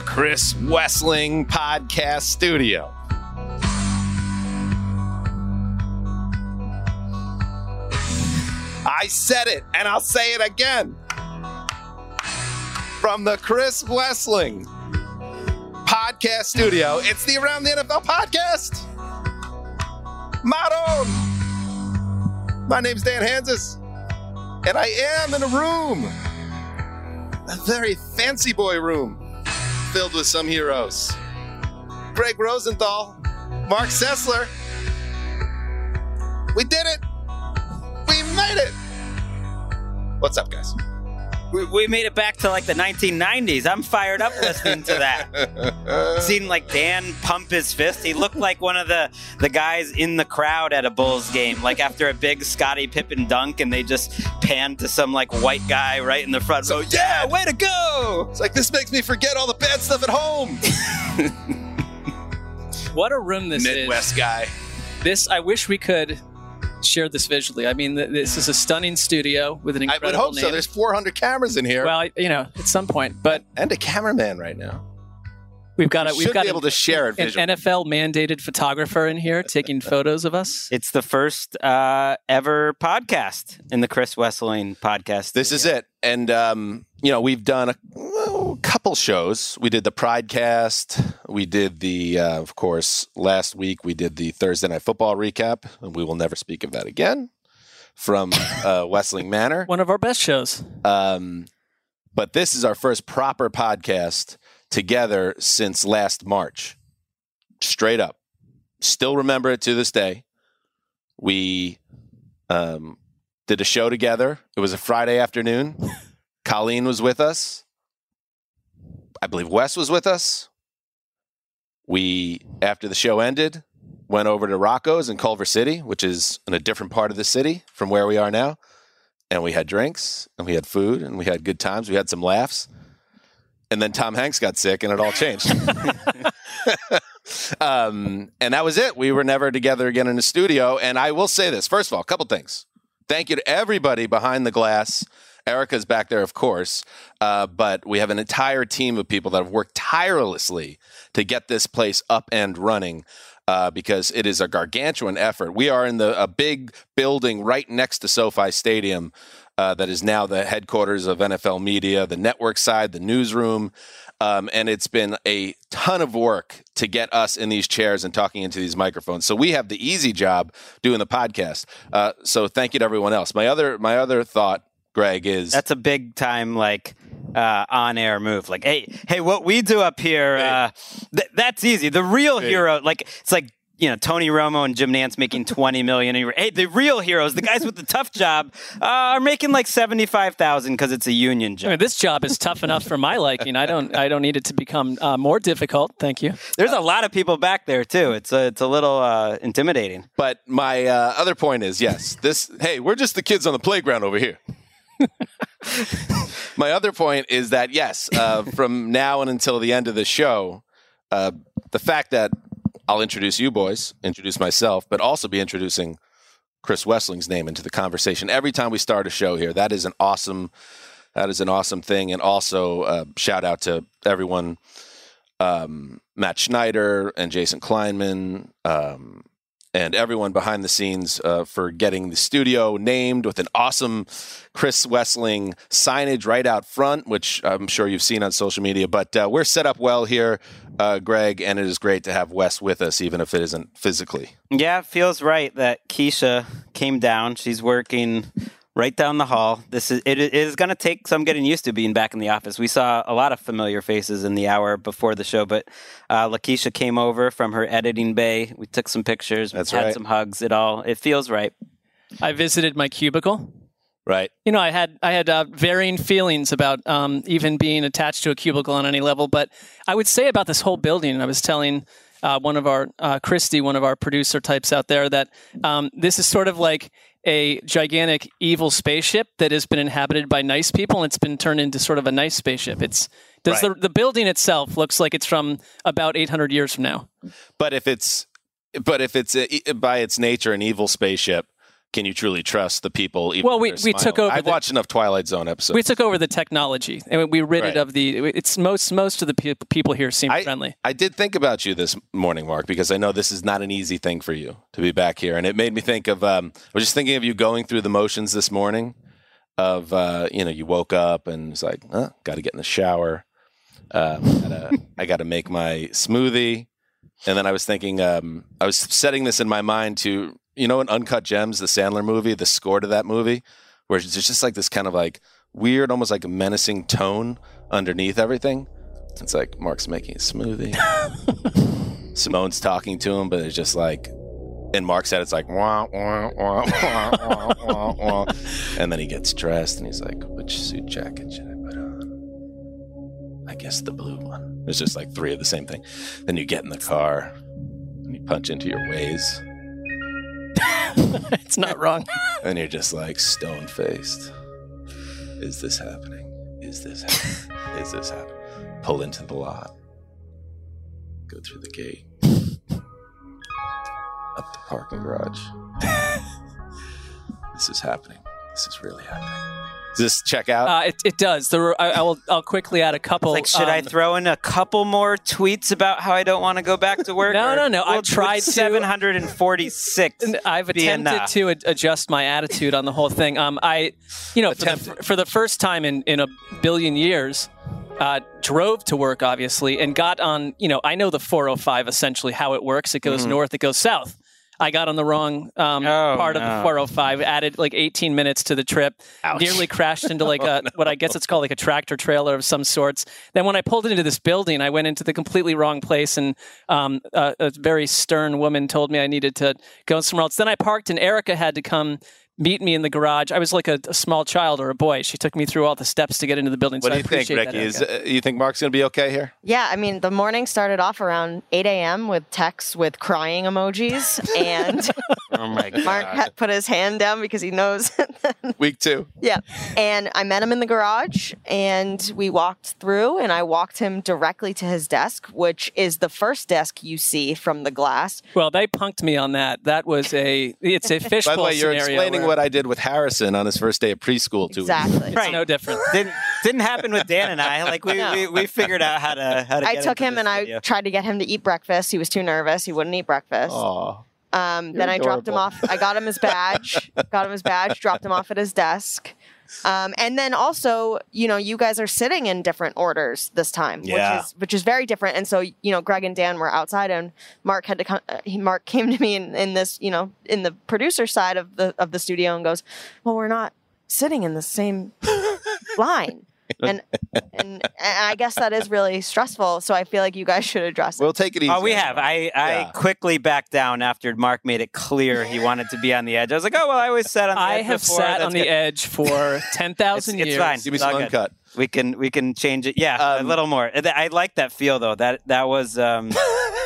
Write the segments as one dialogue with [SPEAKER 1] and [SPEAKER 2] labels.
[SPEAKER 1] The Chris Wesseling Podcast Studio. I said it, and I'll say it again. From the Chris Wesseling Podcast Studio, it's the Around the NFL Podcast. My own. My name's Dan Hanzus, and I am in a room a very fancy boy room filled with some heroes. Gregg Rosenthal, Marc Sessler. We did it. We made it. What's up, guys?
[SPEAKER 2] We, we made it back to like the 1990s. I'm fired up listening to that. Seeing like Dan pump his fist. He looked like one of the, the guys in the crowd at a Bulls game, like after a big Scottie Pippen dunk, and they just panned to some like white guy right in the front. So, yeah, way to go!
[SPEAKER 1] It's like this makes me forget all the bad stuff at home.
[SPEAKER 3] What a room this
[SPEAKER 1] Midwest
[SPEAKER 3] is.
[SPEAKER 1] Midwest guy.
[SPEAKER 3] This I wish we could share this visually. I mean, th- this is a stunning studio with an incredible.
[SPEAKER 1] I would hope so. There's 400 cameras in here.
[SPEAKER 3] well, I- you know, at some point, but
[SPEAKER 1] and a cameraman right now.
[SPEAKER 3] we've got a
[SPEAKER 1] We
[SPEAKER 3] we've
[SPEAKER 1] should
[SPEAKER 3] got
[SPEAKER 1] be able
[SPEAKER 3] an,
[SPEAKER 1] to share it
[SPEAKER 3] an. NFL mandated photographer in here taking photos of us.
[SPEAKER 2] It's the first uh, ever podcast in the Chris Wesseling podcast.
[SPEAKER 1] This is it. And, um, you know, we've done a, well, couple shows. We did the Pride cast. We did the, uh, of course, last week we did the Thursday Night Football recap. And we will never speak of that again from uh, Wesseling Manor.
[SPEAKER 3] One of our best shows.
[SPEAKER 1] Um, but this is our first proper podcast together since last March. Straight up. Still remember it to this day. We um, did a show together. It was a Friday afternoon. Colleen was with us. I believe Wes was with us. We, after the show ended, went over to Rocco's in Culver City, which is in a different part of the city from where we are now and we had drinks and we had food and we had good times. We had some laughs. And then Tom Hanks got sick and it all changed. um, and that was it. We were never together again in the studio. And I will say this first of all, a couple things. Thank you to everybody behind the glass. Erica's back there, of course. Uh, but we have an entire team of people that have worked tirelessly to get this place up and running uh, because it is a gargantuan effort. We are in the a big building right next to SoFi Stadium uh, that is now the headquarters of NFL Media, the network side, the newsroom. Um, and it's been a ton of work to get us in these chairs and talking into these microphones. So we have the easy job doing the podcast. Uh, so thank you to everyone else. My other my other thought, Greg, is
[SPEAKER 2] That's a big time like uh, on air move. Like, hey, hey, what we do up here, uh, th- that's easy. The real hero, like it's like you know Tony Romo and Jim Nantz making twenty million. And you're, hey, the real heroes, the guys with the tough job, uh, are making like seventy five thousand because it's a union job.
[SPEAKER 3] I
[SPEAKER 2] job.
[SPEAKER 3] mean, this job is tough enough for my liking. I don't I don't need it to become uh, more difficult. Thank you.
[SPEAKER 2] There's a lot of people back there too. It's a, it's a little uh, intimidating.
[SPEAKER 1] But my uh, other point is yes, this, hey, we're just the kids on the playground over here. My other point is that, yes, uh, from now and until the end of the show, uh, the fact that I'll introduce you boys, introduce myself, but also be introducing Chris Wesseling's name into the conversation every time we start a show here. That is an awesome, that is an awesome thing. And also, uh, shout out to everyone, um, Matt Schneider and Jason Kleinman, um, and everyone behind the scenes uh, for getting the studio named with an awesome Chris Wesseling signage right out front, which I'm sure you've seen on social media. But uh, we're set up well here, uh, Greg, and it is great to have Wes with us, even if it isn't physically.
[SPEAKER 2] Yeah, it feels right that Keisha came down. She's working right down the hall. This is it is going to take some getting used to being back in the office. We saw a lot of familiar faces in the hour before the show, but uh, Lakeisha came over from her editing bay. We took some pictures.
[SPEAKER 1] That's
[SPEAKER 2] had
[SPEAKER 1] right.
[SPEAKER 2] some hugs. It all it feels right.
[SPEAKER 3] I visited my cubicle.
[SPEAKER 1] Right.
[SPEAKER 3] You know, I had I had uh, varying feelings about um, even being attached to a cubicle on any level. But I would say about this whole building, I was telling uh, one of our uh, Christy, one of our producer types out there, that um, this is sort of like a gigantic evil spaceship that has been inhabited by nice people, and it's been turned into sort of a nice spaceship. It's does
[SPEAKER 1] Right.
[SPEAKER 3] the the building itself looks like it's from about 800 years from now.
[SPEAKER 1] But if it's, but if it's a, uh, by its nature an evil spaceship, can you truly trust the people? Even
[SPEAKER 3] Well, we- we took over
[SPEAKER 1] I've
[SPEAKER 3] the-
[SPEAKER 1] watched enough Twilight Zone episodes.
[SPEAKER 3] We took over the technology, and we rid
[SPEAKER 1] Right.
[SPEAKER 3] it of the. It's most most of the pe- people here seem
[SPEAKER 1] I-
[SPEAKER 3] friendly.
[SPEAKER 1] I did think about you this morning, Mark, because I know this is not an easy thing for you to be back here, and it made me think of. Um, I was just thinking of you going through the motions this morning. Of uh, you know, you woke up and it's like, huh, got to get in the shower. Uh, gotta, I got to make my smoothie, and then I was thinking, um, I was setting this in my mind to you know, in Uncut Gems, the Sandler movie, the score to that movie, where it's just like this kind of like weird, almost like a menacing tone underneath everything. It's like Mark's making a smoothie. Simone's talking to him, but it's just like, and Mark said it's like, wah, wah, wah, wah, wah, wah, wah. and then he gets dressed and he's like, which suit jacket should I put on? I guess the blue one. It's just like three of the same thing. Then you get in the car and you punch into your Waze,
[SPEAKER 3] it's not wrong.
[SPEAKER 1] and you're just like stone faced. Is this happening? Is this happening? Is this happening? Pull into the lot. Go through the gate. Up the parking garage. this is happening. This is really happening. Does this check out?
[SPEAKER 3] Uh, it, it does. There were, I, I will. I'll quickly add a couple.
[SPEAKER 2] Like, should I
[SPEAKER 3] um,
[SPEAKER 2] throw in a couple more tweets about how I don't want to go back to work?
[SPEAKER 3] No,
[SPEAKER 2] Or
[SPEAKER 3] no, no. I've
[SPEAKER 2] would-
[SPEAKER 3] tried to-
[SPEAKER 2] 746.
[SPEAKER 3] I've
[SPEAKER 2] be
[SPEAKER 3] attempted
[SPEAKER 2] enough?
[SPEAKER 3] to ad- adjust my attitude on the whole thing. Um, I, you know, for the, for the first time in, in a billion years, uh, drove to work obviously and got on. You know, I know the 405 essentially how it works. It goes north, it goes south. I got on the wrong um,
[SPEAKER 2] Oh,
[SPEAKER 3] part of the 405. Added like 18 minutes to the trip. Nearly crashed into like a what I guess it's called like a tractor trailer of some sorts. Then when I pulled into this building, I went into the completely wrong place, and um, a, a very stern woman told me I needed to go somewhere else. Then I parked, and Erica had to come meet me in the garage. I was like a, a small child or a boy. She took me through all the steps to get into the building.
[SPEAKER 1] what
[SPEAKER 3] so
[SPEAKER 1] do
[SPEAKER 3] I
[SPEAKER 1] you think, Ricky? Is, uh, you think Mark's going to be okay here?
[SPEAKER 4] Yeah, I mean, the morning started off around 8 a.m. with texts with crying emojis, and
[SPEAKER 2] Oh my god.
[SPEAKER 4] Mark put his hand down because he knows.
[SPEAKER 1] Week two.
[SPEAKER 4] yeah, and I met him in the garage, and we walked through, and I walked him directly to his desk, which is the first desk you see from the glass.
[SPEAKER 3] well, they punked me on that. That was a it's a fishbowl
[SPEAKER 1] By the way, you're
[SPEAKER 3] scenario
[SPEAKER 1] explaining
[SPEAKER 3] where
[SPEAKER 1] what I did with Harrison on his first day of preschool. Two weeks ago.
[SPEAKER 4] Exactly.
[SPEAKER 3] it's no different.
[SPEAKER 2] didn't didn't happen with Dan and I. Like we,
[SPEAKER 4] No.
[SPEAKER 2] we, we figured out how to how to.
[SPEAKER 4] I
[SPEAKER 2] get
[SPEAKER 4] took him
[SPEAKER 2] this
[SPEAKER 4] and I tried to get him to eat breakfast. He was too nervous. He wouldn't eat breakfast.
[SPEAKER 1] Aw.
[SPEAKER 4] Um, then I dropped him off. I got him his badge. got him his badge. Dropped him off at his desk. Um, and then also, you know, you guys are sitting in different orders this time,
[SPEAKER 2] Yeah.
[SPEAKER 4] which is which is very different. And so, you know, Greg and Dan were outside, and Mark had to come. Uh, he, Mark came to me in, in this, you know, in the producer side of the of the studio, and goes, "Well, we're not sitting in the same line." And, and and I guess that is really stressful. So I feel like you guys should address it.
[SPEAKER 1] We'll take it easy.
[SPEAKER 2] Oh, we have. I, I
[SPEAKER 1] Yeah.
[SPEAKER 2] quickly backed down after Mark made it clear he wanted to be on the edge. I was like, oh well, I always sat on the
[SPEAKER 3] I
[SPEAKER 2] edge
[SPEAKER 3] have
[SPEAKER 2] before.
[SPEAKER 3] sat
[SPEAKER 2] That's
[SPEAKER 3] on the edge for
[SPEAKER 2] It's,
[SPEAKER 3] ten thousand
[SPEAKER 2] it's
[SPEAKER 3] years.
[SPEAKER 2] fine.
[SPEAKER 1] Give me
[SPEAKER 2] It's all
[SPEAKER 1] some
[SPEAKER 2] good.
[SPEAKER 1] uncut.
[SPEAKER 2] We can we can change it. Yeah, a
[SPEAKER 1] Um,
[SPEAKER 2] little more. I I like that feel though. That that was um,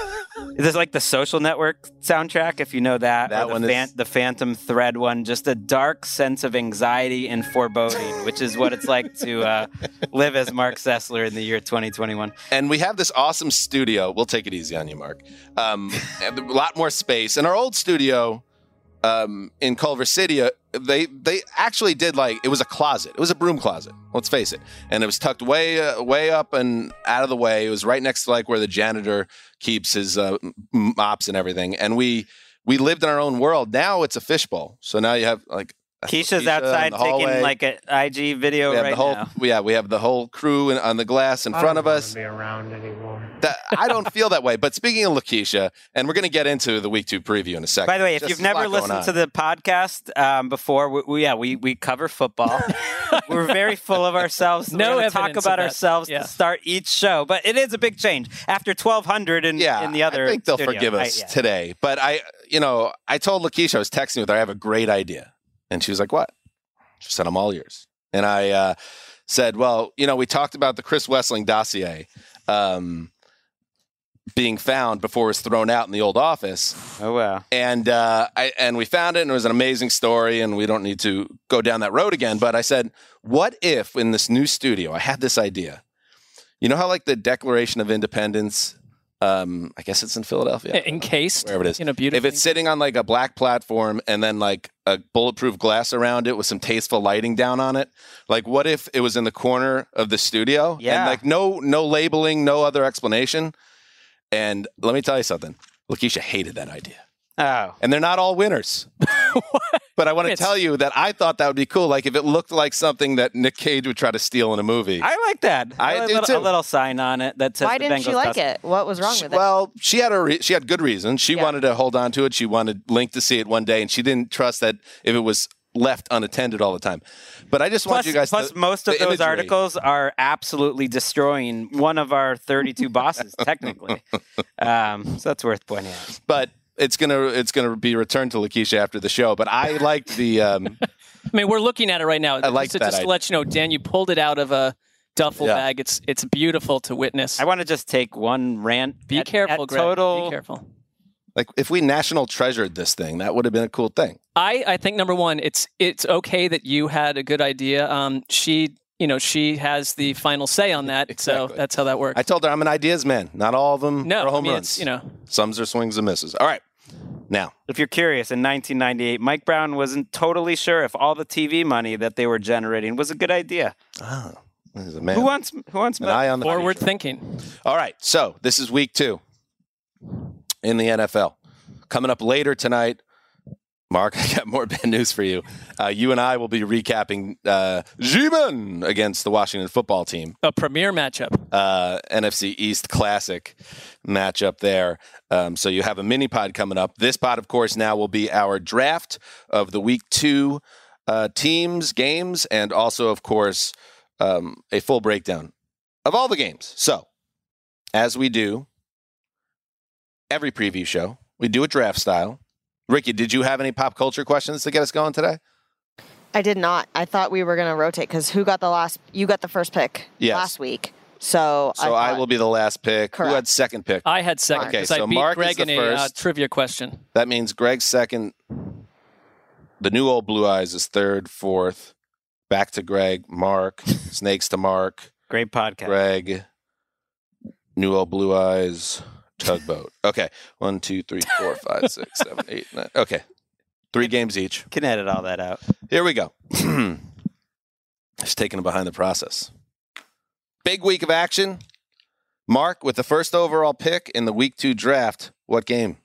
[SPEAKER 2] Is this like the Social Network soundtrack? If you know that,
[SPEAKER 1] That
[SPEAKER 2] the,
[SPEAKER 1] one is-
[SPEAKER 2] the Phantom Thread one. Just a dark sense of anxiety and foreboding, which is what it's like to uh, live as Marc Sessler in the year 2021.
[SPEAKER 1] and we have this awesome studio. We'll take it easy on you, Mark. Um, a lot more space. In our old studio um, in Culver City, uh, they they actually did like it was a closet. It was a broom closet. Let's face it, and it was tucked way uh, way up and out of the way. It was right next to like where the janitor keeps his uh, mops and everything. And we we lived in our own world. Now it's a fishbowl. So now you have like.
[SPEAKER 2] Keisha's
[SPEAKER 1] Keisha
[SPEAKER 2] outside taking like an IG video
[SPEAKER 1] we
[SPEAKER 2] right
[SPEAKER 1] the whole
[SPEAKER 2] now.
[SPEAKER 1] yeah we have the whole crew in, on the glass in front of us.
[SPEAKER 5] Be around anymore.
[SPEAKER 1] That I don't feel that way. But speaking of Lakeisha, and we're going to get into the week two preview in a second.
[SPEAKER 2] By the way, if
[SPEAKER 1] Just
[SPEAKER 2] you've never listened to the podcast um, before, we, we, yeah, we, we cover football. We're very full of ourselves.
[SPEAKER 3] No
[SPEAKER 2] We're talk about ourselves
[SPEAKER 3] Yeah.
[SPEAKER 2] to start each show, but it is a big change after 1,200 in,
[SPEAKER 1] yeah,
[SPEAKER 2] in the other.
[SPEAKER 1] I think they'll
[SPEAKER 2] studio.
[SPEAKER 1] forgive
[SPEAKER 2] I-
[SPEAKER 1] us
[SPEAKER 2] yeah.
[SPEAKER 1] today. But I, you know, I told Lakeisha I was texting with her. I have a great idea, and she was like, "What?" She said, "I'm all yours." And I uh, said, "Well, you know, we talked about the Chris Wesseling dossier." Um, being found before it was thrown out in the old office.
[SPEAKER 2] Oh wow!
[SPEAKER 1] and uh, I and we found it, and it was an amazing story, and we don't need to go down that road again. But I said, what if in this new studio, I had this idea. You know how like the Declaration of Independence, um, I guess it's in Philadelphia,
[SPEAKER 3] Encased,
[SPEAKER 1] wherever it is.
[SPEAKER 3] you know,
[SPEAKER 1] If it's sitting on like a black platform and then like a bulletproof glass around it with some tasteful lighting down on it, like what if it was in the corner of the studio?
[SPEAKER 2] Yeah.
[SPEAKER 1] And like no no labeling, no other explanation. And let me tell you something. Lakeisha hated that idea
[SPEAKER 2] Oh,
[SPEAKER 1] and they're not all winners. but I want to tell you that I thought that would be cool. Like if it looked like something that Nick Cage would try to steal in a movie.
[SPEAKER 2] I like that.
[SPEAKER 1] I do
[SPEAKER 2] little,
[SPEAKER 1] too.
[SPEAKER 2] A little sign on it that says
[SPEAKER 4] Why didn't
[SPEAKER 2] Bengals
[SPEAKER 4] she like
[SPEAKER 2] custom.
[SPEAKER 4] it? What was wrong
[SPEAKER 1] She-
[SPEAKER 4] with it?
[SPEAKER 1] well, she had a re- she had good reason. She
[SPEAKER 4] Yeah.
[SPEAKER 1] wanted to hold on to it. She wanted Link to see it one day, and she didn't trust that if it was left unattended all the time. But I just want
[SPEAKER 2] Plus,
[SPEAKER 1] you guys.
[SPEAKER 2] plus
[SPEAKER 1] to,
[SPEAKER 2] most of those
[SPEAKER 1] imagery.
[SPEAKER 2] articles are absolutely destroying one of our 32 bosses, technically. Um, so that's worth pointing out.
[SPEAKER 1] But it's gonna it's gonna be returned to Lakeisha after the show. But I liked the. Um,
[SPEAKER 3] I mean, we're looking at it right now.
[SPEAKER 1] I like
[SPEAKER 3] just, to-
[SPEAKER 1] that
[SPEAKER 3] just to
[SPEAKER 1] idea.
[SPEAKER 3] let you know, Dan, you pulled it out of a duffel
[SPEAKER 1] Yeah.
[SPEAKER 3] bag. It's it's beautiful to witness.
[SPEAKER 2] I want to just take one rant.
[SPEAKER 3] Be
[SPEAKER 2] at-
[SPEAKER 3] careful,
[SPEAKER 2] at
[SPEAKER 3] Greg.
[SPEAKER 2] Total.
[SPEAKER 3] Be careful.
[SPEAKER 1] like if we national treasured this thing, that would have been a cool thing.
[SPEAKER 3] I, I think number one, it's it's okay that you had a good idea. Um, she you know she has the final say on that,
[SPEAKER 1] Exactly.
[SPEAKER 3] so that's how that works.
[SPEAKER 1] I told her I'm an ideas man. Not all of them
[SPEAKER 3] no,
[SPEAKER 1] are home
[SPEAKER 3] I mean,
[SPEAKER 1] runs.
[SPEAKER 3] it's, you know,
[SPEAKER 1] Some's are swings and misses. All right. Now,
[SPEAKER 2] If you're curious, in 1998, Mike Brown wasn't totally sure if all the TV money that they were generating was a good idea.
[SPEAKER 1] Ah, oh, there's a man.
[SPEAKER 2] Who wants? Who wants?
[SPEAKER 1] an eye on the
[SPEAKER 3] forward
[SPEAKER 1] future.
[SPEAKER 3] thinking.
[SPEAKER 1] All right. So this is week two in the NFL. Coming up later tonight, Mark, I got more bad news for you. Uh, you and I will be recapping uh, G-Men against the Washington football team.
[SPEAKER 3] A premier matchup.
[SPEAKER 1] uh, NFC East Classic matchup there. Um, so you have a mini pod coming up. This pod, of course, now will be our draft of the week two uh, teams, games, and also, of course, um, a full breakdown of all the games. So, as we do every preview show, we do a draft style. Ricky, did you have any pop culture questions to get us going today?
[SPEAKER 4] I did not. I thought we were going to rotate because who got the last? You got the first pick
[SPEAKER 1] Yes.
[SPEAKER 4] last week. So,
[SPEAKER 1] So I,
[SPEAKER 4] thought-
[SPEAKER 1] will be the last pick. Who had second pick?
[SPEAKER 3] I had second
[SPEAKER 1] Okay, so
[SPEAKER 3] I beat
[SPEAKER 1] Mark is
[SPEAKER 3] Greg
[SPEAKER 1] the
[SPEAKER 3] in a uh,
[SPEAKER 1] first.
[SPEAKER 3] trivia question.
[SPEAKER 1] That means Greg's second. The new old Blue Eyes is third, fourth. Back to Greg, Mark, Snakes to Mark,
[SPEAKER 2] Great podcast.
[SPEAKER 1] Greg, New Old Blue Eyes, Tugboat. Okay, one, two, three, four, five, six, seven, eight, nine. Okay, three games each.
[SPEAKER 2] Can edit all that out.
[SPEAKER 1] Here we go. Just taking it behind the process. Big week of action. Mark, with the first overall pick in the week two draft, what game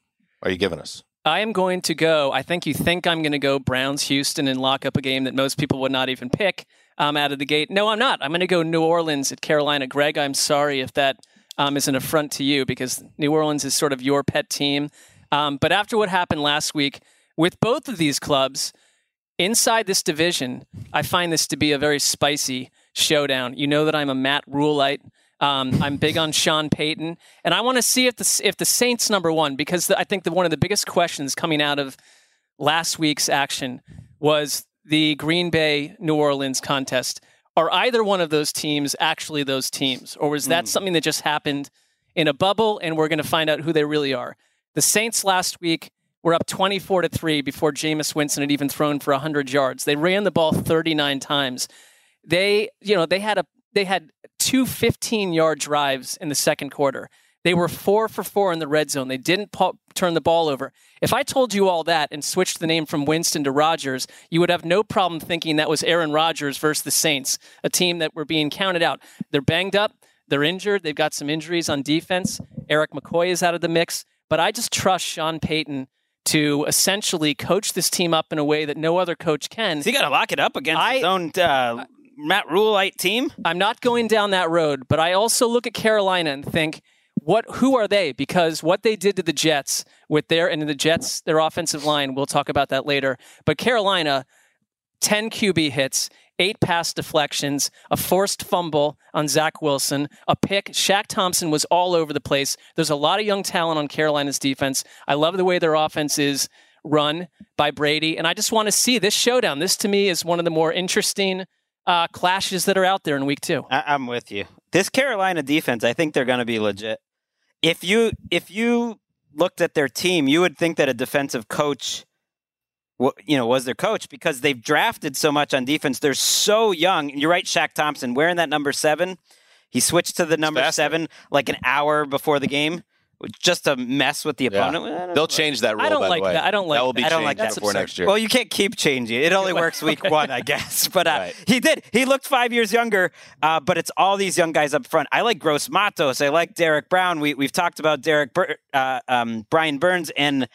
[SPEAKER 1] are you giving us?
[SPEAKER 3] I am going to go. I think you think I'm going to go Browns Houston and lock up a game that most people would not even pick um, out of the gate. No, I'm not. I'm going to go New Orleans at Carolina. Greg, I'm sorry if that um, is an affront to you because New Orleans is sort of your pet team. Um, but after what happened last week with both of these clubs inside this division, I find this to be a very spicy showdown. You know that I'm a Matt Rhuleite. Um, I'm big on Sean Payton, and I want to see if the if the Saints number one because the, I think that one of the biggest questions coming out of last week's action was the Green Bay New Orleans contest. Are either one of those teams actually those teams, or was that hmm. something that just happened in a bubble, and we're going to find out who they really are. The Saints last week were up 24 to 3 before Jameis Winston had even thrown for 100 yards. They ran the ball 39 times. They, you know, they had a they had two 15-yard drives in the second quarter. They were 4 for 4 in the red zone. They didn't turn the ball over. If I told you all that and switched the name from Winston to Rodgers, you would have no problem thinking that was Aaron Rodgers versus the Saints, a team that were being counted out. They're banged up, they're injured, they've got some injuries on defense. Erik McCoy is out of the mix, but I just trust Sean Payton to essentially coach this team up in a way that no other coach can.
[SPEAKER 2] He's got to lock it up against
[SPEAKER 3] I-
[SPEAKER 2] his own uh, Matt Rhuleite team.
[SPEAKER 3] I'm not going down that road, but I also look at Carolina and think, what who are they? Because what they did to the Jets with their and the Jets, their offensive line, we'll talk about that later. But Carolina, 10 QB hits, eight pass deflections, a forced fumble on Zach Wilson, a pick. Shaq Thompson was all over the place. There's a lot of young talent on Carolina's defense. I love the way their offense is run by Brady, and I just want to see this showdown. This to me is one of the more interesting uh, clashes that are out there in week two.
[SPEAKER 2] I- I'm with you. This Carolina defense, I think they're going to be legit. If you if you looked at their team, you would think that a defensive coach, you know, was their coach because they've drafted so much on defense. They're so young. You're right, Shaq Thompson wearing that number seven. He switched to the number seven like an hour before the game, just to mess with the opponent. I don't
[SPEAKER 1] They'll
[SPEAKER 2] know.
[SPEAKER 1] change that rule.
[SPEAKER 3] I don't
[SPEAKER 1] by
[SPEAKER 3] like
[SPEAKER 1] the way.
[SPEAKER 3] that. I don't like
[SPEAKER 1] that. will be
[SPEAKER 3] that.
[SPEAKER 2] I don't like
[SPEAKER 1] changed
[SPEAKER 2] that.
[SPEAKER 1] before next year.
[SPEAKER 2] Well, you can't keep changing. It only works week one, I guess. But uh,
[SPEAKER 1] Right.
[SPEAKER 2] he did. He looked five years younger. Uh, but it's all these young guys up front. I like Gross Matos. I like Derrick Brown. We we've talked about Derek Bur- uh, um, Brian Burns, and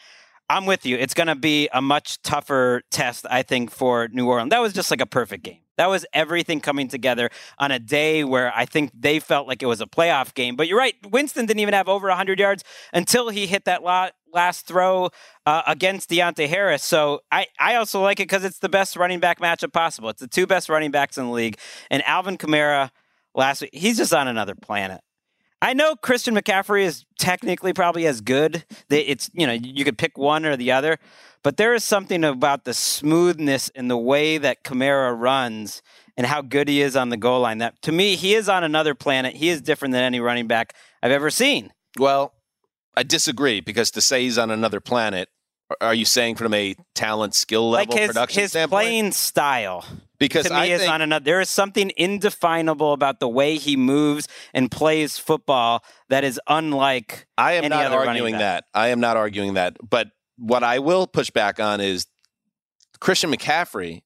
[SPEAKER 2] I'm with you. It's going to be a much tougher test, I think, for New Orleans. That was just like a perfect game. That was everything coming together on a day where I think they felt like it was a playoff game. But you're right. Winston didn't even have over 100 yards until he hit that la- last throw uh, against Deonte Harris. So I, I also like it because it's the best running back matchup possible. It's the two best running backs in the league. And Alvin Kamara last week, he's just on another planet. I know Christian McCaffrey is technically probably as good. It's you know you could pick one or the other, but there is something about the smoothness in the way that Kamara runs and how good he is on the goal line. That to me, he is on another planet. He is different than any running back I've ever seen.
[SPEAKER 1] Well, I disagree because to say he's on another planet, are you saying from a talent, skill level,
[SPEAKER 2] like his
[SPEAKER 1] production
[SPEAKER 2] his
[SPEAKER 1] standpoint?
[SPEAKER 2] playing style.
[SPEAKER 1] Because
[SPEAKER 2] to me
[SPEAKER 1] I
[SPEAKER 2] is
[SPEAKER 1] think,
[SPEAKER 2] on another. There is something indefinable about the way he moves and plays football that is unlike.
[SPEAKER 1] I am
[SPEAKER 2] any
[SPEAKER 1] not
[SPEAKER 2] other
[SPEAKER 1] arguing that. I am not arguing that. But what I will push back on is Christian McCaffrey,